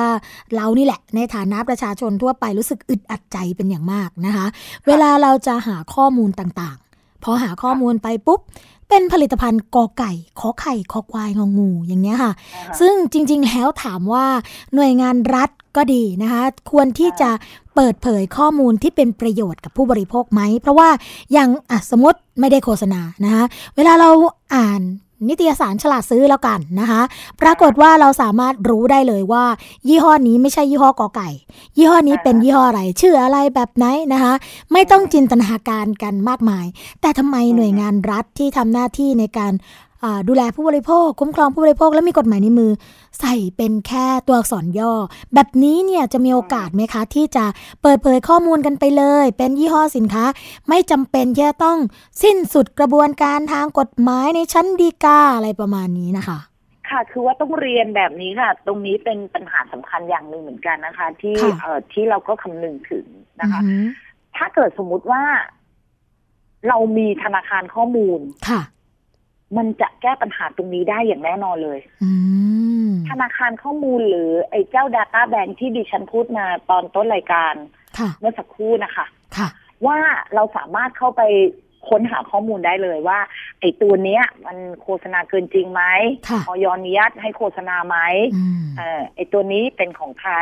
เรานี่แหละ ในฐานะประชาชนทั่วไปรู้สึกอึดอัดใจเป็นอย่างมากนะคะ เวลาเราจะหาข้อมูลต่างๆ พอหาข้อมูลไปปุ๊บ เป็นผลิตภัณฑ์กอไก่ขอไข่คอควายงองูอย่างเงี้ยค่ะ ซึ่งจริง ๆ แล้วถามว่าหน่วยงานรัฐก็ดีนะคะ ควรที่จะเปิดเผยข้อมูลที่เป็นประโยชน์กับผู้บริโภคไหม เพราะว่าอย่างอะสมมติไม่ได้โฆษณานะคะเวลาเราอ่าน นิตยสารฉลาดซื้อแล้วกันนะคะ ปรากฏว่าเราสามารถรู้ได้เลยว่า ยี่ห้อนี้ไม่ใช่ยี่ห้อกอไก่ ยี่ห้อนี้เป็นยี่ห้ออะไร ชื่ออะไรแบบไหนนะคะ ไม่ต้องจินตนาการกันมากมาย แต่ทำไมหน่วยงานรัฐที่ทำหน้าที่ในการ ดูแลผู้บริโภค คุ้มครองผู้บริโภคและมีกฎหมายในมือ ใส่เป็นแค่ตัวอักษรย่อ แบบนี้เนี่ยจะมีโอกาสไหมคะ ที่จะเปิดเผยข้อมูลกันไปเลย เป็นยี่ห้อสินค้า ไม่จำเป็นที่จะต้องสิ้นสุดกระบวนการทางกฎหมายในชั้นฎีกาอะไรประมาณนี้นะคะค่ะคือว่าต้องเรียนแบบนี้ค่ะ ตรงนี้เป็นปัญหาสำคัญอย่างหนึ่งเหมือนกันนะคะ ที่ค่ะเอ่อที่เราก็คำนึงถึงนะคะอือหือถ้าเกิดสมมุติว่า เรามีธนาคารข้อมูลค่ะ มันจะแก้ปัญหาตรงนี้ได้อย่างแน่นอนเลยอืมธนาคารข้อมูลหรือไอ้เจ้า Data Bank ที่ดิฉันพูดมาตอนต้นรายการค่ะเมื่อสักครู่นะคะค่ะว่าเราสามารถเข้าไปค้นหาข้อมูลได้เลยว่า ไอ้ตัวเนี้ย มันโฆษณาเกินจริงไหมค่ะออยอนุญาตให้โฆษณาไหมอืมเออไอ้ตัวนี้เป็นของใคร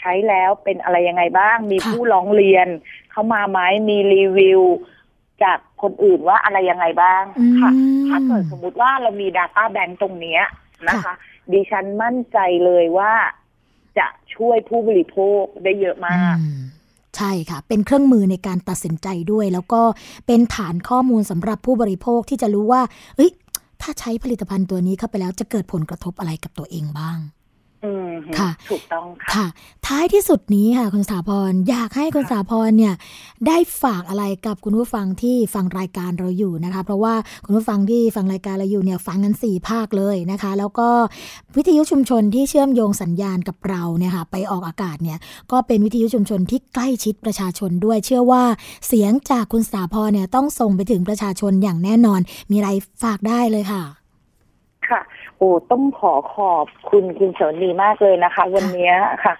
ใช้แล้วเป็นอะไรยังไงบ้าง มีค่ะผู้ร้องเรียนเข้ามาไหมมีรีวิวจาก คนอื่นว่าอะไรยังไงบ้างอืมค่ะ ถ้าเกิดสมมุติว่าเรามี Data Bank ตรงเนี้ยนะคะค่ะดิฉันมั่นใจเลยว่าจะช่วยผู้บริโภคได้เยอะมากอืมใช่ค่ะ เป็นเครื่องมือในการตัดสินใจด้วย แล้วก็เป็นฐานข้อมูลสำหรับผู้บริโภคที่จะรู้ว่า เอ้ย ถ้าใช้ผลิตภัณฑ์ตัวนี้เข้าไปแล้วจะเกิดผลกระทบอะไรกับตัวเองบ้างอืม ค่ะถูกต้องค่ะค่ะ ท้ายที่สุดนี้ค่ะคุณสถาพรอยากให้คุณสถาพรเนี่ย ได้ฝากอะไรกับคุณผู้ฟังที่ฟังรายการเราอยู่นะคะ เพราะว่าคุณผู้ฟังที่ฟังรายการเราอยู่เนี่ยฟังกันสี่ภาคเลยนะคะ แล้วก็วิทยุชุมชนที่เชื่อมโยงสัญญาณกับเราเนี่ยค่ะไปออกอากาศเนี่ยก็เป็นวิทยุชุมชนที่ใกล้ชิดประชาชนด้วย เชื่อว่าเสียงจากคุณสถาพรเนี่ยต้องส่งไปถึงประชาชนอย่างแน่นอน มีอะไรฝากได้เลยค่ะ ค่ะ โอ้ต้องขอขอบคุณคุณเสวนีมากเลยนะคะ วันเนี้ยค่ะ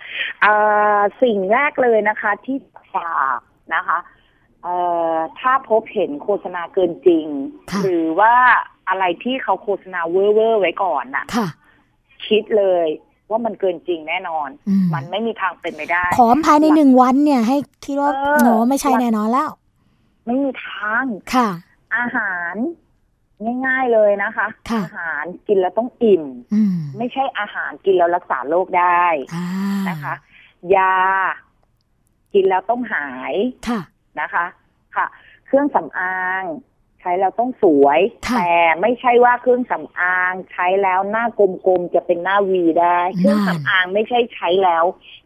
อ่าสิ่งแรกเลยนะคะ ที่ฝากนะคะเอ่อถ้าพบเห็นโฆษณาเกินจริงค่ะหรือว่าอะไรที่เขาโฆษณาเวอร์เวอร์ไว้ก่อนน่ะค่ะคิดเลยว่ามันเกินจริงแน่นอนอืมมันไม่มีทางเป็นไปได้ ขอภายในหนึ่งวันเนี่ย ให้คิดว่าเออโหไม่ใช่แน่นอนแล้ว ไม่มีทาง ค่ะ อาหาร ง่าย ๆเลยนะคะค่ะอาหารกินแล้วต้องอิ่มอืมไม่ใช่อาหารกินแล้วรักษาโรคได้อ่านะคะ ยา กินแล้วต้องหายค่ะนะคะ ค่ะ เครื่องสำอางใช้แล้วต้องสวยค่ะแต่ไม่ใช่ว่าเครื่องสำอางใช้แล้วหน้ากลมๆจะเป็นหน้าวีได้ เครื่องสำอางไม่ใช่ใช้แล้ว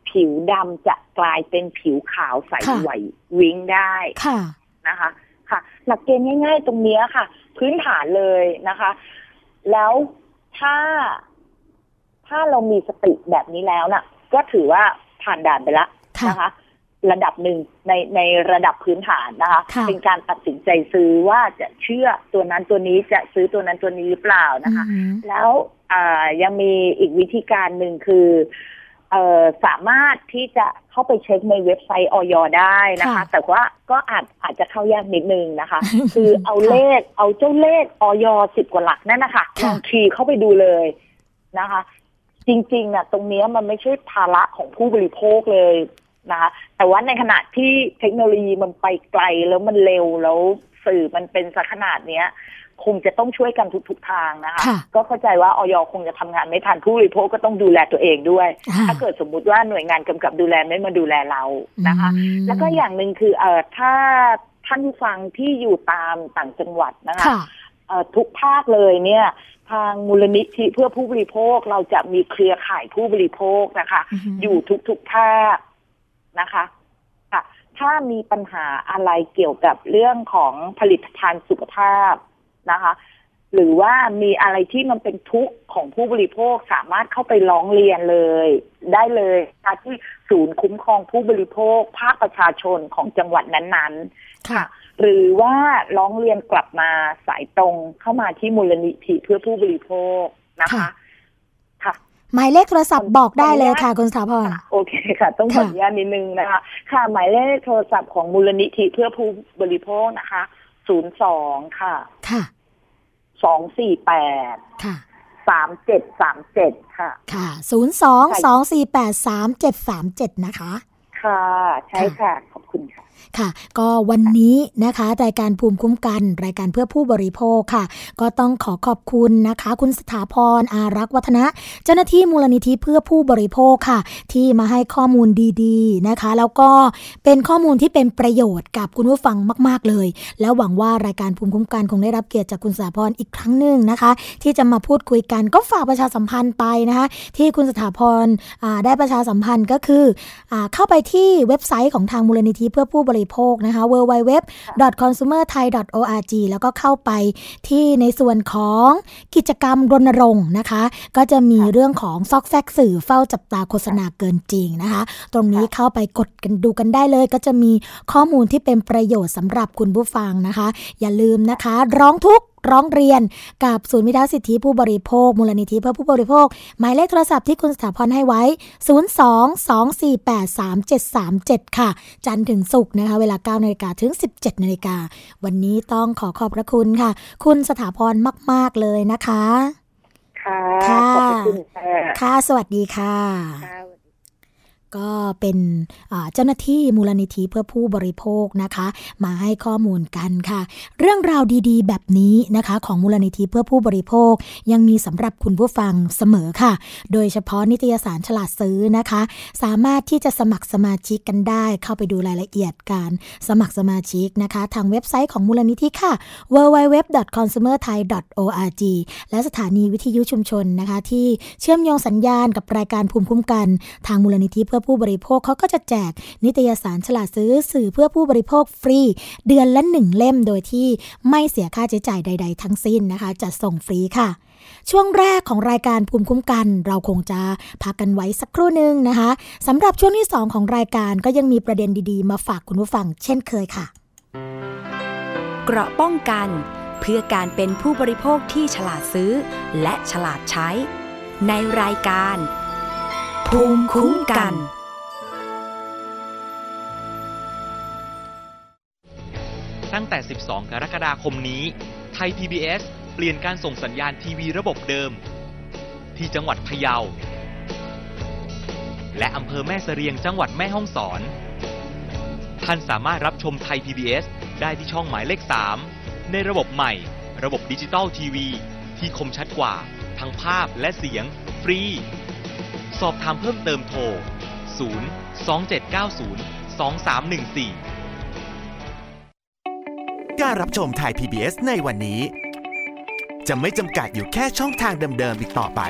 ผิวดำจะกลายเป็นผิวขาวใสค่ะไหววิ้งได้ค่ะนะคะ ค่ะ หลักเกณฑ์ง่าย ๆ ตรงเนี้ยค่ะ พื้นฐานเลยนะคะ แล้วถ้าถ้าเรามีสติแบบนี้แล้วน่ะ ก็ถือว่าผ่านด่านไปละค่ะนะคะ ระดับหนึ่งในในระดับพื้นฐานนะคะค่ะเป็นการตัดสินใจซื้อว่าจะเชื่อตัวนั้นตัวนี้จะซื้อตัวนั้นตัวนี้หรือเปล่านะคะอืมแล้วอ่ายังมีอีกวิธีการหนึ่งคือเอ่อ สามารถที่จะเข้าไปเช็คในเว็บไซต์ออยได้นะคะค่ะแต่ว่าก็อาจอาจจะเข้ายากนิดนึงนะคะ คือเอาเลขเอาเจ้าเลขออยสิบกว่าหลักนั่นนะคะลค่ะองคีย์เข้าไปดูเลยนะคะ จริงๆน่ะตรงเนี้ยมันไม่ใช่ภาระของผู้บริโภคเลยนะคะ แต่ว่าในขณะที่เทคโนโลยีมันไปไกลแล้วมันเร็วแล้วสื่อมันเป็นสักขนาดเนี้ย คงจะต้องช่วยกันทุกๆทางนะคะค่ะก็เข้าใจว่าออยคงจะทำงานไม่ทันผู้บริโภคก็ต้องดูแลตัวเองด้วยอ่าถ้าเกิดสมมุติว่าหน่วยงานกำกับดูแลไม่มาดูแลเรานะคะอืมแล้วก็อย่างหนึ่งคือเอ่อถ้าท่านผู้ฟังที่อยู่ตามต่างจังหวัดนะคะค่ะเอ่อทุกภาคเลยเนี่ยทางมูลนิธิเพื่อผู้บริโภคเราจะมีเครือข่ายผู้บริโภคนะคะอือฮึอยู่ทุกๆภาคนะคะค่ะถ้ามีปัญหาอะไรเกี่ยวกับเรื่องของผลิตภัณฑ์สุขภาพ นะคะ หรือว่ามีอะไรที่มันเป็นทุกข์ของผู้บริโภคสามารถเข้าไปร้องเรียนเลย ได้เลยนะคะที่ศูนย์คุ้มครองผู้บริโภค ภาคประชาชนของจังหวัดนั้นๆ ค่ะหหรือว่าร้องเรียนกลับมาสายตรงเข้ามาที่มูลนิธิเพื่อผู้บริโภคนะคะค่ะค่ะหมายเลขโทรศัพท์บอกได้เลยค่ะ คุณสถาพรโอเคค่ะ ต้องขอค่ะอนุญาตนิดนึงนะคะ ค่ะ หมายเลขโทรศัพท์ของมูลนิธิเพื่อผู้บริโภคนะคะ ศูนย์สองค่ะ ค่ะสองสี่แปดค่ะสามเจ็ดสามเจ็ดค่ะ ค่ะ0 2 2 4 8 3 7 3 7นะคะ ค่ะ ใช่ค่ะ ขอบคุณค่ะ ค่ะ ก็วันนี้นะคะ รายการภูมิคุ้มกัน รายการเพื่อผู้บริโภคค่ะ ก็ต้องขอขอบคุณนะคะ คุณสถาพรอารักษ์วัฒนะ เจ้าหน้าที่มูลนิธิเพื่อผู้บริโภคค่ะ ที่มาให้ข้อมูลดีๆนะคะ แล้วก็เป็นข้อมูลที่เป็นประโยชน์กับคุณผู้ฟังมาก ๆเลย แล้วหวังว่ารายการภูมิคุ้มกันคงได้รับเกียรติจากคุณสถาพรอีกครั้งหนึ่งนะคะ ที่จะมาพูดคุยกันก็ฝากประชาสัมพันธ์ไปนะคะ ที่คุณสถาพรได้ประชาสัมพันธ์ก็คืออเข้าไปที่เว็บไซต์ของทางมูลนิธิเพื่อผู้บริโภคนะคะ www.consumerthai.org แล้วก็เข้าไปที่ในส่วนของกิจกรรมรณรงค์นะคะ ก็จะมีเรื่องของซอกแซกสื่อเฝ้าจับตาโฆษณาเกินจริงนะคะ ตรงนี้เข้าไปกดกันดูกันได้เลย ก็จะมีข้อมูลที่เป็นประโยชน์สำหรับคุณผู้ฟังนะคะ อย่าลืมนะคะ ร้องทุกข์ ร้องเรียนกับศูนย์วิทยาสิทธิผู้บริโภค มูลนิธิเพื่อผู้บริโภค หมายเลขโทรศัพท์ที่คุณสถาพรให้ไว้ 02-248-3737 ค่ะ จันทร์ถึงศุกร์นะคะ เวลา9นาฬิกาถึง 17นาฬิกา วันนี้ต้องขอขอบพระคุณค่ะ คุณสถาพรมาก ๆ เลยนะคะ ค่ะค่ะขอบคุณค่ะ ค่ะ สวัสดีค่ะค่ะ ก็เป็นเจ้าหน้าที่มูลนิธิเพื่อผู้บริโภคนะคะ มาให้ข้อมูลกันค่ะ เรื่องราวดีๆ แบบนี้นะคะ ของมูลนิธิเพื่อผู้บริโภค ยังมีสำหรับคุณผู้ฟังเสมอค่ะ โดยเฉพาะนิตยสารฉลาดซื้อนะคะ สามารถที่จะสมัครสมาชิกกันได้ เข้าไปดูรายละเอียดการสมัครสมาชิกนะคะ ทางเว็บไซต์ของมูลนิธิค่ะ www.consumerthai.org และสถานีวิทยุชุมชนนะคะ ที่เชื่อมโยงสัญญาณกับรายการภูมิคุ้มกัน ทางมูลนิธิเพื่อผู้บริโภคเขาก็จะแจกนิตยสารฉลาดซื้อสื่อเพื่อผู้บริโภคฟรี เดือนละหนึ่งเล่มโดยที่ไม่เสียค่าใช้จ่ายใด ๆ ทั้งสิ้นนะคะจะส่งฟรีค่ะ ช่วงแรกของรายการภูมิคุ้มกัน เราคงจะพักกันไว้สักครู่หนึ่งนะคะสำหรับช่วงที่ 2 ของรายการก็ยังมีประเด็นดีๆ มาฝากคุณผู้ฟังเช่นเคยค่ะ เกราะป้องกันเพื่อการเป็นผู้บริโภคที่ฉลาดซื้อ และฉลาดใช้ ในรายการ ภูมิคุ้มกัน ตั้งแต่ 12 กรกฎาคมนี้ ไทย PBS เปลี่ยนการส่งสัญญาณทีวีระบบเดิม ที่จังหวัดพะเยา และอำเภอแม่เสรียงจังหวัดแม่ฮ่องสอน ท่านสามารถรับชมไทย PBS ได้ที่ช่องหมายเลข 3 ในระบบใหม่ ระบบดิจิตอลทีวีที่คมชัดกว่า ทั้งภาพและเสียง ฟรี สอบถามเพิ่มเติมโทร 0 2790 2314 การรับชมไทย PBS ในวันนี้ จะไม่จำกัดอยู่แค่ช่องทางเดิมๆอีกต่อไป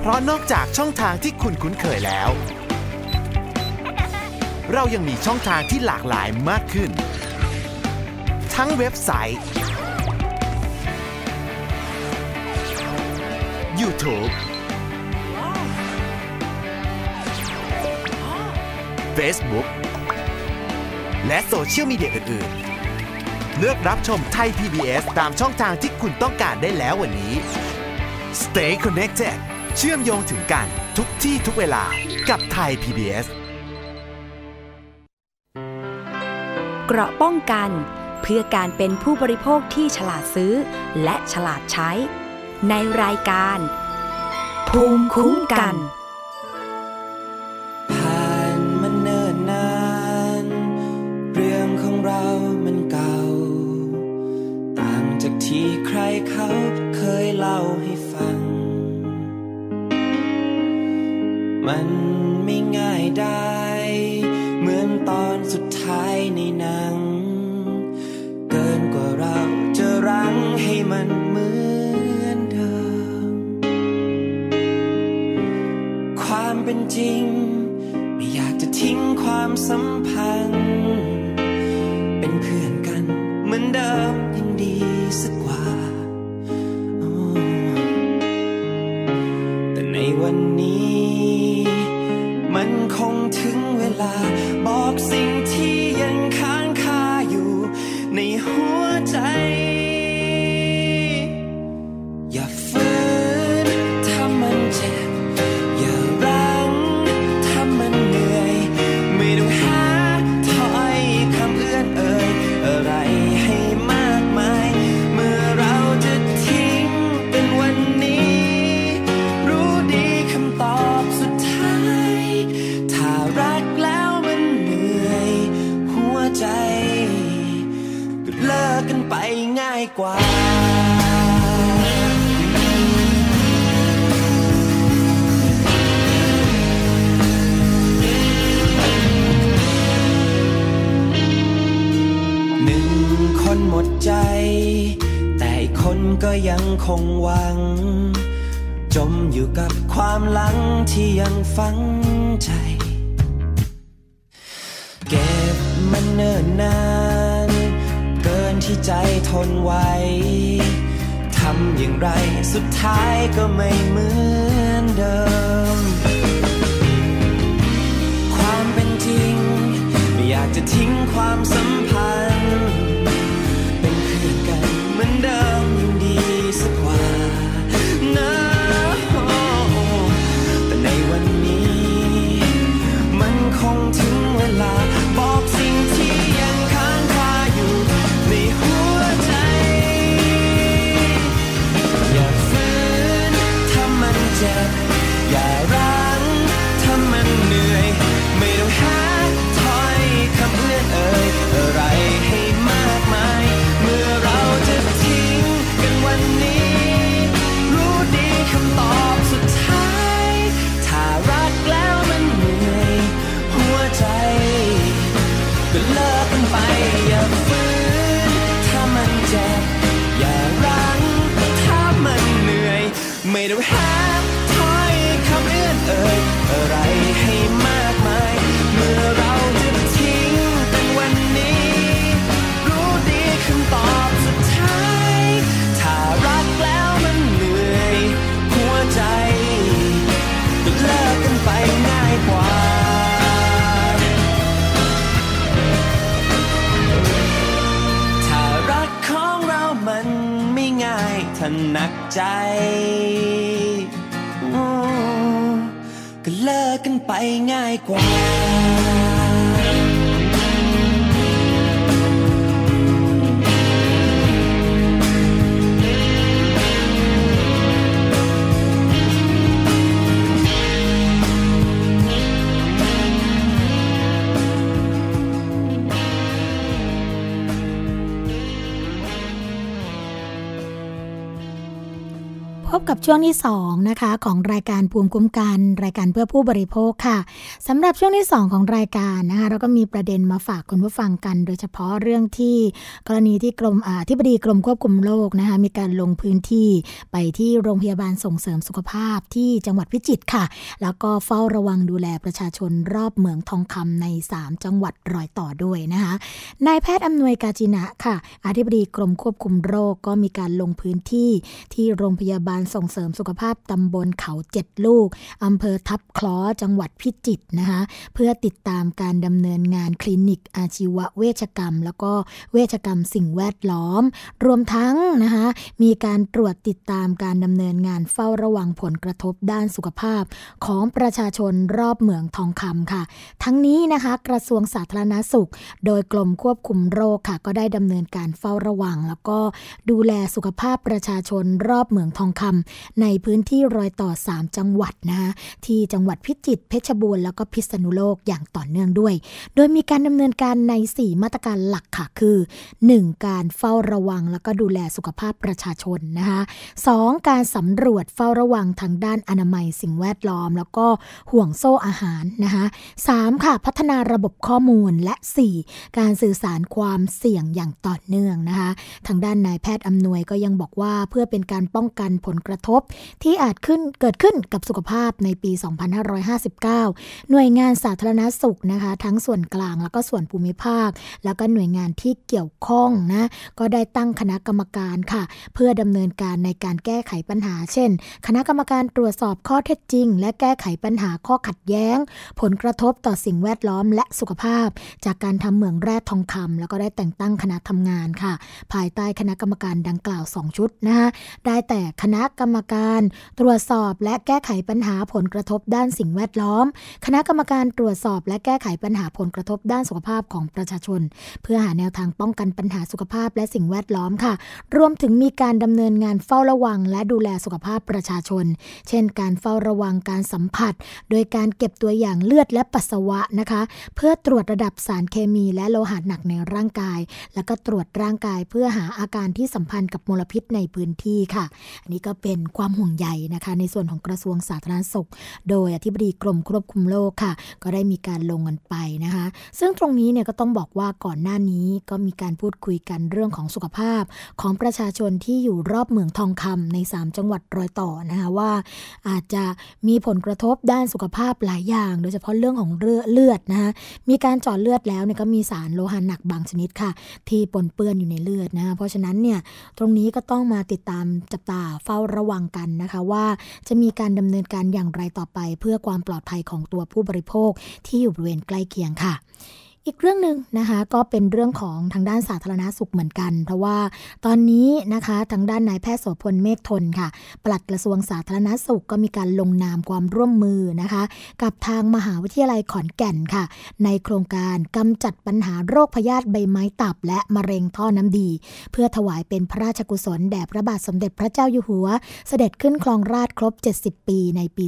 เพราะนอกจากช่องทางที่คุณคุ้นเคยแล้ว เรายังมีช่องทางที่หลากหลายมากขึ้น ทั้งเว็บไซต์ YouTube Facebook และโซเชียลมีเดียอื่น ๆ เลือกรับชมไทย PBS ตามช่องทางที่คุณต้องการได้แล้ววันนี้ Stay connected เชื่อมโยงถึงกันทุกที่ทุกเวลากับไทย PBS เกราะป้องกัน เพื่อการเป็นผู้บริโภคที่ฉลาดซื้อ และฉลาดใช้ ในรายการ ภูมิคุ้มกัน ผ่านมันเนิ่นนาน เรื่องของเรามันเก่า ต่างจากที่ใครเขาเคยเล่าให้ฟัง มัน จริง ไม่อยากจะทิ้งความสัมพันธ์ เป็นเพื่อนกันเหมือนเดิม ยังคงหวัง จมอยู่กับความหลังที่ยังฝังใจ เก็บมันเนิ่นนาน เกินที่ใจทนไหวทำอย่างไรสุดท้ายก็ไม่เหมือนเดิม ความเป็นจริง ไม่อยากจะทิ้งความสัมพันธ์ ถึง กกันไปง่ายกว่า ช่วงที่2นะคะของรายการภูมิคุ้มกัน รายการเพื่อผู้บริโภคค่ะสำหรับช่วงที่ 2 ของรายการนะคะเราก็มีประเด็นมาฝากคุณผู้ฟังกัน โดยเฉพาะเรื่องที่กรณีที่กรมอาที่บดีกรมควบคุมโรคนะคะมีการลงพื้นที่ไปที่โรงพยาบาลส่งเสริมสุขภาพที่จังหวัดพิจิตรค่ะ แล้วก็เฝ้าระวังดูแลประชาชนรอบเหมืองทองคำใน 3 จังหวัดรอยต่อด้วยนะคะนายแพทย์อำนวยกาจินะค่ะอธิบดีกรมควบคุมโรคก็มีการลงพื้นที่ที่โรงพยาบาลส่งเสริมสุขภาพตำบลเขาเจ็ดลูกอำเภอทับคล้อจังหวัดพิจิตรนะคะเพื่อติดตามการดำเนินงานคลินิกอาชีวเวชกรรม แล้วก็เวชกรรมสิ่งแวดล้อม รวมทั้งนะคะมีการตรวจติดตามการดำเนินงานเฝ้าระวังผลกระทบด้านสุขภาพ ของประชาชนรอบเหมืองทองคำค่ะ ทั้งนี้นะคะกระทรวงสาธารณสุข โดยกรมควบคุมโรคค่ะ ก็ได้ดำเนินการเฝ้าระวัง แล้วก็ดูแลสุขภาพประชาชนรอบเหมืองทองคำในพื้นที่รอยต่อ 3 จังหวัดนะคะที่จังหวัดพิจิตรเพชรบูรณ์แล้วก็พิษณุโลกอย่างต่อเนื่องด้วย โดยมีการดำเนินการใน 4 มาตรการหลักค่ะคือ 1. การเฝ้าระวังแล้วก็ดูแลสุขภาพประชาชนนะคะ 2. การสำรวจเฝ้าระวังทางด้านอนามัยสิ่งแวดล้อม แล้วก็ห่วงโซ่อาหารนะคะ 3. ค่ะพัฒนาระบบข้อมูลและ 4. การสื่อสารความเสี่ยงอย่างต่อเนื่องนะคะทางด้านนายแพทย์อำนวยก็ยังบอกว่าเพื่อเป็นการป้องกันผลกระทบที่อาจขึ้นเกิดขึ้นกับสุขภาพในปี 2559 หน่วยงานสาธารณสุขนะคะ ทั้งส่วนกลางแล้วก็ส่วนภูมิภาค แล้วก็หน่วยงานที่เกี่ยวข้องนะก็ได้ตั้งคณะกรรมการค่ะ เพื่อดำเนินการในการแก้ไขปัญหา เช่น คณะกรรมการตรวจสอบข้อเท็จจริง และแก้ไขปัญหาข้อขัดแย้ง ผลกระทบต่อสิ่งแวดล้อมและสุขภาพ จากการทำเหมืองแร่ทองคำแล้วก็ได้แต่งตั้งคณะทำงานค่ะ ภายใต้คณะกรรมการดังกล่าว 2 ชุดนะคะได้แต่คณะกรรมการตรวจสอบและแก้ไขปัญหาผลกระทบด้านสิ่งแวดล้อม คณะกรรมการตรวจสอบและแก้ไขปัญหาผลกระทบด้านสุขภาพของประชาชน เพื่อหาแนวทางป้องกันปัญหาสุขภาพและสิ่งแวดล้อมค่ะ รวมถึงมีการดำเนินงานเฝ้าระวัง และดูแลสุขภาพประชาชน เช่น การเฝ้าระวังการสัมผัส โดยการเก็บตัวอย่างเลือดและปัสสาวะนะคะ เพื่อตรวจระดับสารเคมีและโลหะหนักในร่างกาย แล้วก็ตรวจร่างกายเพื่อหาอาการที่สัมพันธ์กับมลพิษในพื้นที่ค่ะ อันนี้ก็เป็นความห่วงใยนะคะ ในส่วนของกระทรวงสาธารณสุข โดยอธิบดีกรมควบคุมโรคค่ะ ก็ได้มีการลงกันไปนะคะ ซึ่งตรงนี้เนี่ยก็ต้องบอกว่าก่อนหน้านี้ก็มีการพูดคุยกันเรื่องของสุขภาพ ของประชาชนที่อยู่รอบเมืองทองคำใน 3 จังหวัดรอยต่อนะคะว่า อาจจะมีผลกระทบด้านสุขภาพหลายอย่าง โดยเฉพาะเรื่องของเลือดเลือดนะคะมีการจาะเลือดแล้วเนี่ยก็มีสารโลหะหนักบางชนิดค่ะ ที่ปนเปื้อนอยู่ในเลือดนะคะเพราะฉะนั้นเนี่ยตรงนี้ก็ต้องมาติดตามจับตาเฝ้าระวังกันนะคะว่าจะมีการดำเนินการอย่างไรต่อไป เพื่อความปลอดภัยของตัวผู้บริโภคที่อยู่บริเวณใกล้เคียงค่ะ อีกเรื่องหนึ่งนะคะก็เป็นเรื่องของทางด้านสาธารณาสุขเหมือนกัน เพราะว่าตอนนี้นะคะทางด้านนายแพทย์โสพลเมฆทนค่ะ ปลัดกระทรวงสาธารณาสุขก็มีการลงนามความร่วมมือนะคะ กับทางมหาวิทยาลัยขอนแก่นค่ะ ในโครงการกำจัดปัญหาโรคพยาธิใบไม้ตับ และมะเร็งท่อน้ำดี เพื่อถวายเป็นพระราชกุศลแด่พระบาทสมเด็จพระเจ้าอยู่หัว เสด็จขึ้นครองราชครบ 70 ปีในปี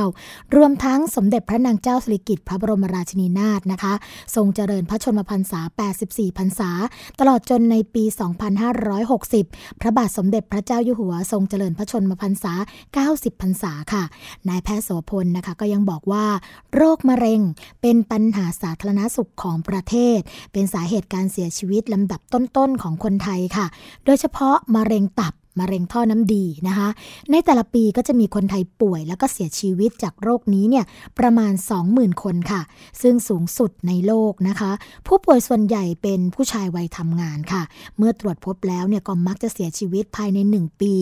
2559 รวมทั้งสมเด็จพระนางเจ้าสิริกิติ์พระบรมราชินีนาถนะคะ ทรงเจริญพระชนมพรรษา 84 พรรษา ตลอดจนในปี 2560 พระบาทสมเด็จพระเจ้าอยู่หัว ทรงเจริญพระชนมพรรษา 90 พรรษาค่ะ นายแพทย์โสพลนะคะก็ยังบอกว่า โรคมะเร็งเป็นปัญหาสาธารณสุขของประเทศ เป็นสาเหตุการเสียชีวิตลำดับต้นๆของคนไทยค่ะ โดยเฉพาะมะเร็งตับ มะเร็งท่อน้ำดีนะคะ ในแต่ละปีก็จะมีคนไทยป่วย แล้วก็เสียชีวิตจากโรคนี้เนี่ยประมาณ 20,000 คนค่ะ ซึ่งสูงสุดในโลกนะคะ ผู้ป่วยส่วนใหญ่เป็นผู้ชายวัยทำงานค่ะ เมื่อตรวจพบแล้วเนี่ยก็มักจะเสียชีวิตภายใน 1 ปี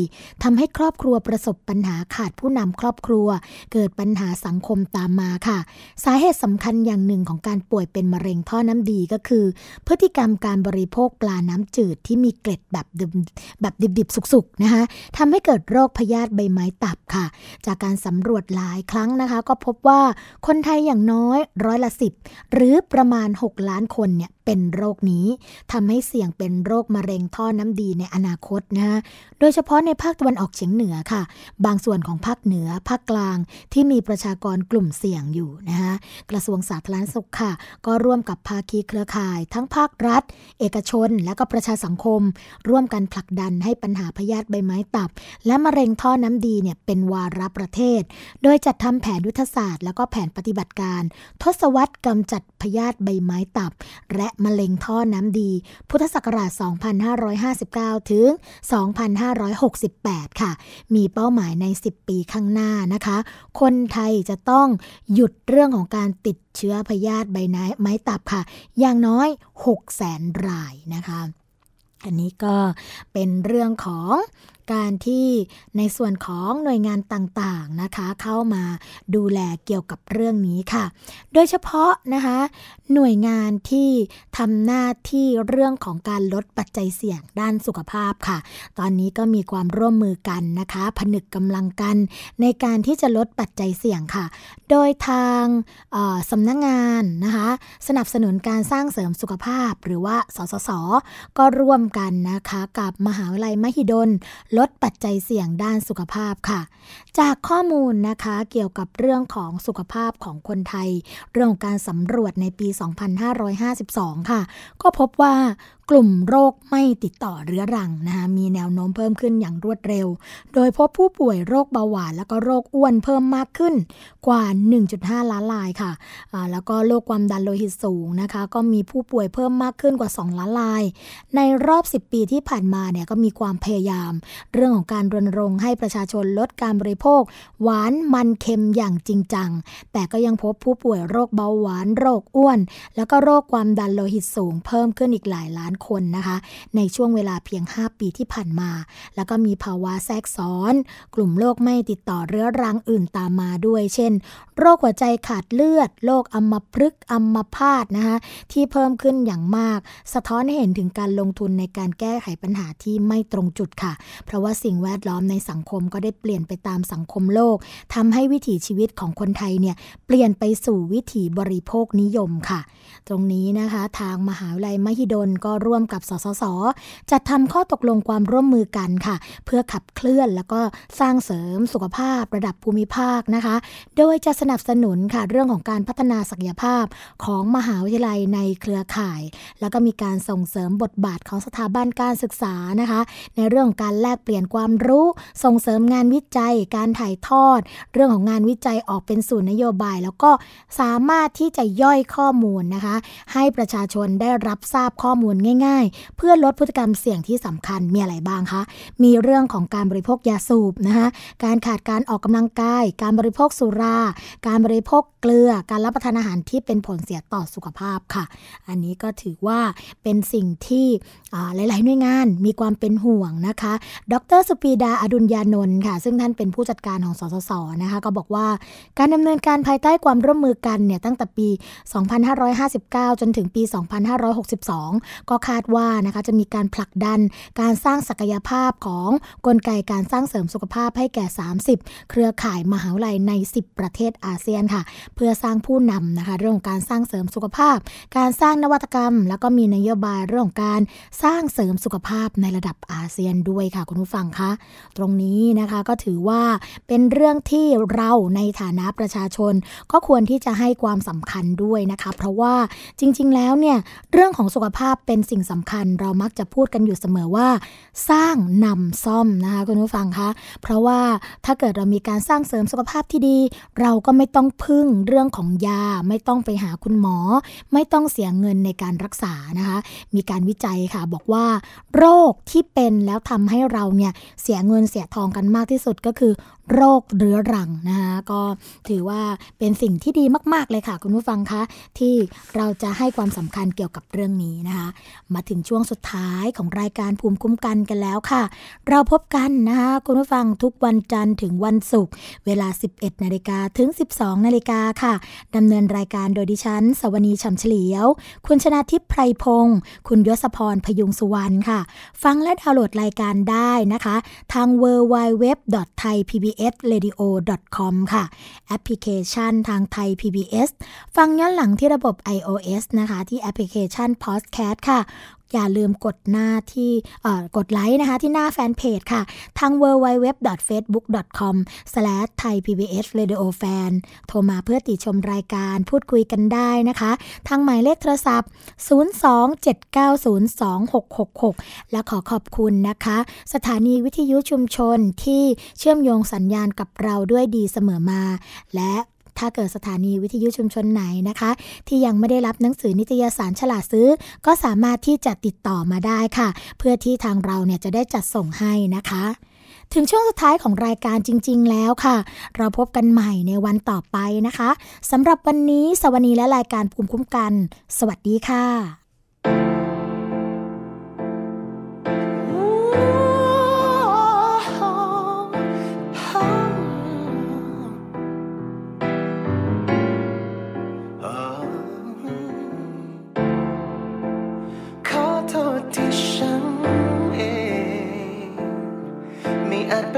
ทำให้ครอบครัวประสบปัญหาขาดผู้นำครอบครัว เกิดปัญหาสังคมตามมาค่ะ สาเหตุสำคัญอย่างหนึ่งของการป่วยเป็นมะเร็งท่อน้ำดีก็คือ พฤติกรรมการบริโภคปลาน้ำจืดที่มีเกล็ดแบบดิบแบบดิบๆสุกกนะคะทำให้เกิดโรคพยาธิใบไม้ตับค่ะ จากการสำรวจหลายครั้งนะคะ ก็พบว่าคนไทยอย่างน้อยร้อยละสิบหรือประมาณ 6 ล้านคนเนี่ยเป็นโรคนี้ทำให้เสี่ยงเป็นโรคมะเร็งท่อน้ำดีในอนาคตนะะโดยเฉพาะในภาคตะวันออกเฉียงเหนือค่ะ บางส่วนของภาคเหนือภาคกลางที่มีประชากรกลุ่มเสี่ยงอยู่นะคะกระทรวงสาธารณสุขค่ะ ก็ร่วมกับภาคีเครือข่าย ทั้งภาครัฐ เอกชน และก็ประชาสังคม ร่วมกันผลักดันให้ปัญหาพยาธิใบไม้ตับ และมะเร็งท่อน้ำดีเนี่ยเป็นวาระประเทศ โดยจัดทำแผนยุทธศาสตร์ แล้วก็แผนปฏิบัติการ ทศวรรษกำจัดพยาธิใบไม้ตับ และมะเร็งท่อน้ำดี พุทธศักราช 2559 ถึง 2568 ค่ะ มีเป้าหมายใน 10 ปีข้างหน้านะคะ คนไทยจะต้องหยุดเรื่องของการติดเชื้อพยาธิใบไม้ตับค่ะ อย่างน้อย6แสนรายนะคะ อันนี้ก็เป็นเรื่องของการที่ในส่วนของหน่วยงานต่างๆนะคะ เข้ามาดูแลเกี่ยวกับเรื่องนี้ค่ะ โดยเฉพาะนะคะ หน่วยงานที่ทำหน้าที่เรื่องของการลดปัจจัยเสี่ยงด้านสุขภาพค่ะ ตอนนี้ก็มีความร่วมมือกันนะคะ ผนึกกำลังกัน ในการที่จะลดปัจจัยเสี่ยงค่ะ โดยทางสำนักงงานนะคะ สนับสนุนการสร้างเสริมสุขภาพ หรือว่า สสส ก็ร่วมกันนะคะ กับมหาวิทยาลัยมหิดลลดปัจจัยเสี่ยงด้านสุขภาพค่ะ จากข้อมูลนะคะเกี่ยวกับเรื่องของสุขภาพของคนไทย เรื่องของการสำรวจในปี 2552 ค่ะ ก็พบว่ากลุ่มโรคไม่ติดต่อเรื้อรังนะคะมีแนวโน้มเพิ่มขึ้นอย่างรวดเร็ว โดยพบผู้ป่วยโรคเบาหวาน แล้วก็โรคอ้วนเพิ่มมากขึ้นกว่า 1.5 ล้านรายค่ะแล้วก็โรคความดันโลหิตสูงนะคะ ก็มีผู้ป่วยเพิ่มมากขึ้นกว่า 2 ล้านราย ในรอบ 10 ปีที่ผ่านมาเนี่ยก็มีความพยายาม เรื่องของการรณรงค์ให้ประชาชนลดการบริโภค หวานมันเค็มอย่างจริงจัง แต่ก็ยังพบผู้ป่วยโรคเบาหวาน โรคอ้วน แล้วก็โรคความดันโลหิตสูง เพิ่มขึ้นอีกหลายล้านคนนะคะ ในช่วงเวลาเพียง 5 ปีที่ผ่านมา แล้วก็มีภาวะแทรกซ้อน กลุ่มโรคไม่ติดต่อเรื้อรังอื่นตามมาด้วย เช่น โรคหัวใจขาดเลือด โรคอัมพฤกษ์อัมพาตนะคะ ที่เพิ่มขึ้นอย่างมาก สะท้อนให้เห็นถึงการลงทุนในการแก้ไขปัญหาที่ไม่ตรงจุดค่ะ เพราะว่าสิ่งแวดล้อมในสังคมก็ได้เปลี่ยนไปตามสังคมโลกทำให้วิถีชีวิตของคนไทยเนี่ยเปลี่ยนไปสู่วิถีบริโภคนิยมค่ะ ตรงนี้นะคะ ทางมหาวิทยาลัยมหิดลก็ร่วมกับสสสจัดทำข้อตกลงความร่วมมือกันค่ะ เพื่อขับเคลื่อนแล้วก็สร้างเสริมสุขภาพระดับภูมิภาคนะคะ โดยจะสนับสนุนค่ะเรื่องของการพัฒนาศักยภาพของมหาวิทยาลัยในเครือข่าย แล้วก็มีการส่งเสริมบทบาทของสถาบันการศึกษานะคะ ในเรื่องการแลกเปลี่ยนความรู้ส่งเสริมงานวิจัย การถ่ายทอด เรื่องของงานวิจัยออกเป็นสู่นโยบาย แล้วก็สามารถที่จะย่อยข้อมูลนะคะ ให้ประชาชนได้รับทราบข้อมูลง่ายๆ เพื่อลดพฤติกรรมเสี่ยงที่สำคัญมีอะไรบ้างคะ มีเรื่องของการบริโภคยาสูบนะคะการขาดการออกกำลังกาย การบริโภคสุรา การบริโภคเกลือ การรับประทานอาหารที่เป็นผลเสียต่อสุขภาพค่ะ อันนี้ก็ถือว่าเป็นสิ่งที่หลายๆหน่วยงานมีความเป็นห่วงนะคะ ดรสุปีดาอดุลยานนท์ค่ะ ซึ่งท่านเป็นผู้จัดการของสสสนะคะก็บอกว่าการดำเนินการภายใต้ความร่วมมือกันเนี่ยตั้งแต่ปี 2559 จนถึงปี 2562 ก็คาดว่านะคะจะมีการผลักดันการสร้างศักยภาพของกลไกการสร้างเสริมสุขภาพให้แก่ 30 เครือข่ายมหาวิทยาลัยใน 10 ประเทศอาเซียนค่ะ เพื่อสร้างผู้นำนะคะเรื่องของการสร้างเสริมสุขภาพ การสร้างนวัตกรรม แล้วก็มีนโยบายเรื่องของการสร้างเสริมสุขภาพในระดับอาเซียนด้วยค่ะคุณผู้ฟังคะตรงนี้นะคะก็ถือว่าเป็นเรื่องที่เราในฐานะประชาชน ก็ควรที่จะให้ความสำคัญด้วยนะคะ เพราะว่าจริง ๆ แล้วเนี่ยเรื่องของสุขภาพเป็นสิ่งสำคัญเรามักจะพูดกันอยู่เสมอว่า สร้างนำซ่อมนะคะคุณผู้ฟังคะ เพราะว่าถ้าเกิดเรามีการสร้างเสริมสุขภาพที่ดี เราก็ไม่ต้องพึ่งเรื่องของยา ไม่ต้องไปหาคุณหมอ ไม่ต้องเสียเงินในการรักษานะคะ มีการวิจัยค่ะบอกว่า โรคที่เป็นแล้วทำให้เราเนี่ยเสียเงินเสียทองกันมากที่สุดก็คือโรคเรื้อรังนะคะก็ถือว่าเป็นสิ่งที่ดีมาก ๆ เลยค่ะ คุณผู้ฟังคะ ที่เราจะให้ความสำคัญเกี่ยวกับเรื่องนี้นะคะมาถึงช่วงสุดท้ายของรายการภูมิคุ้มกันกันแล้วค่ะ เราพบกันนะคะคุณผู้ฟังทุกวันจันทร์ถึงวันศุกร์เวลา 11นาฬิกาถึง 12นาฬิกาค่ะดำเนินรายการโดยดิฉัน สวนีชัมเฉลียว คุณชนาทิพย์ไพรพงศ์คุณยศพรพยุงสุวรรณค่ะ ฟังและดาวน์โหลดรายการได้นะคะ ทาง w w w t h a i p b s radio com ค่ะ แอปพลิเคชันทางไทย PBS ฟังย้อนหลังที่ระบบ iOS นะคะ ที่แอปพลิเคชัน Podcast ค่ะ อย่าลืมกดหน้าที่กดไลค์นะคะที่หน้าแฟนเพจค่ะทาง www.facebook.com/thaipbsradiofan โทรมาเพื่อติชมรายการพูดคุยกันได้นะคะ ทางหมายเลขโทรศัพท์ 027902666 และขอขอบคุณนะคะ สถานีวิทยุชุมชนที่เชื่อมโยงสัญญาณกับเราด้วยดีเสมอมา และ ถ้าเกิดสถานีวิทยุชุมชนไหนนะคะ ที่ยังไม่ได้รับหนังสือนิตยสารฉลาดซื้อ ก็สามารถที่จะติดต่อมาได้ค่ะ เพื่อที่ทางเราเนี่ยจะได้จัดส่งให้นะคะถึงช่วงสุดท้ายของรายการจริง ๆ แล้วค่ะ เราพบกันใหม่ในวันต่อไปนะคะสำหรับวันนี้สวัสดีและรายการภูมิคุ้มกัน สวัสดีค่ะ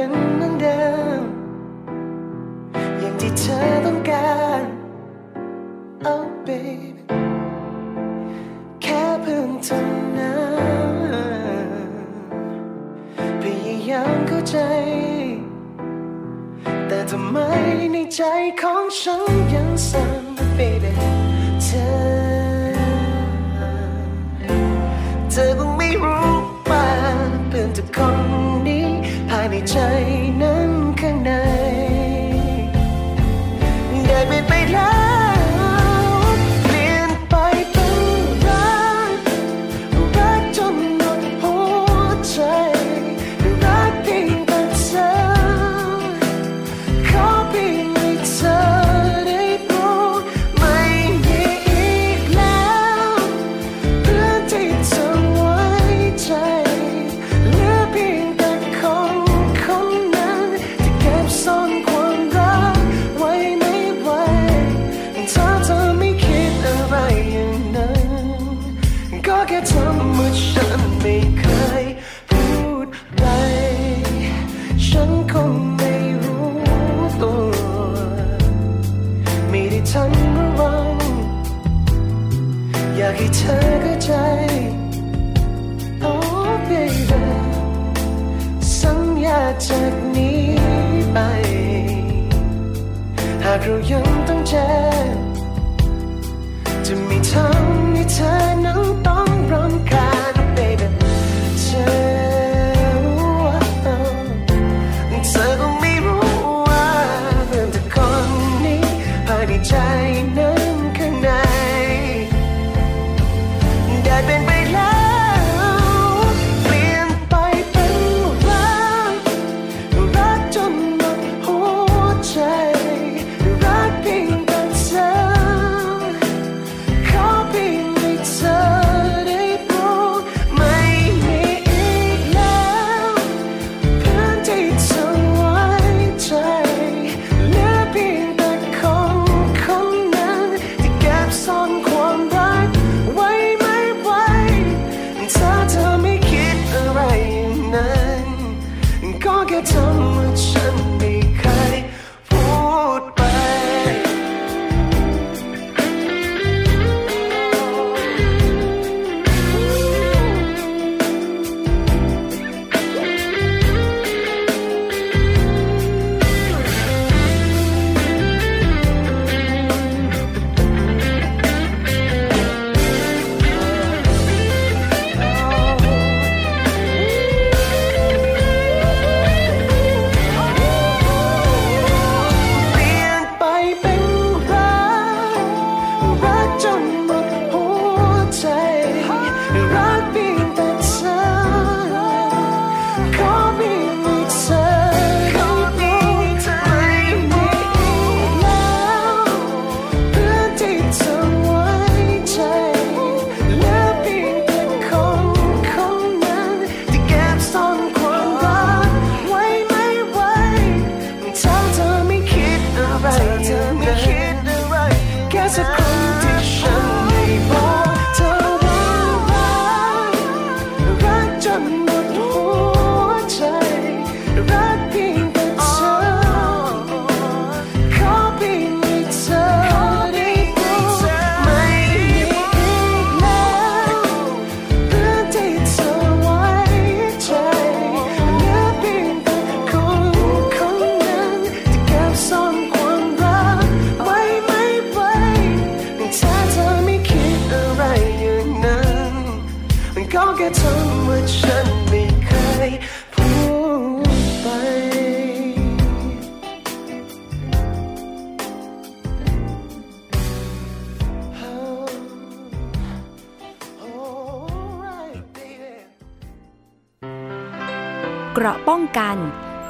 ็นเหมือเดิมอย่างที่เธอต้องการ Oh baby แค่เพิ่งทำน้ำพยายามเข้าใจ แต่ทำไมในใจของฉันยังสั่น baby เธอเธอคงไม่รู้ป่าเพื่อนทุกคนนี้ ในใจนั้นข้างในได้ไปไปแล้ว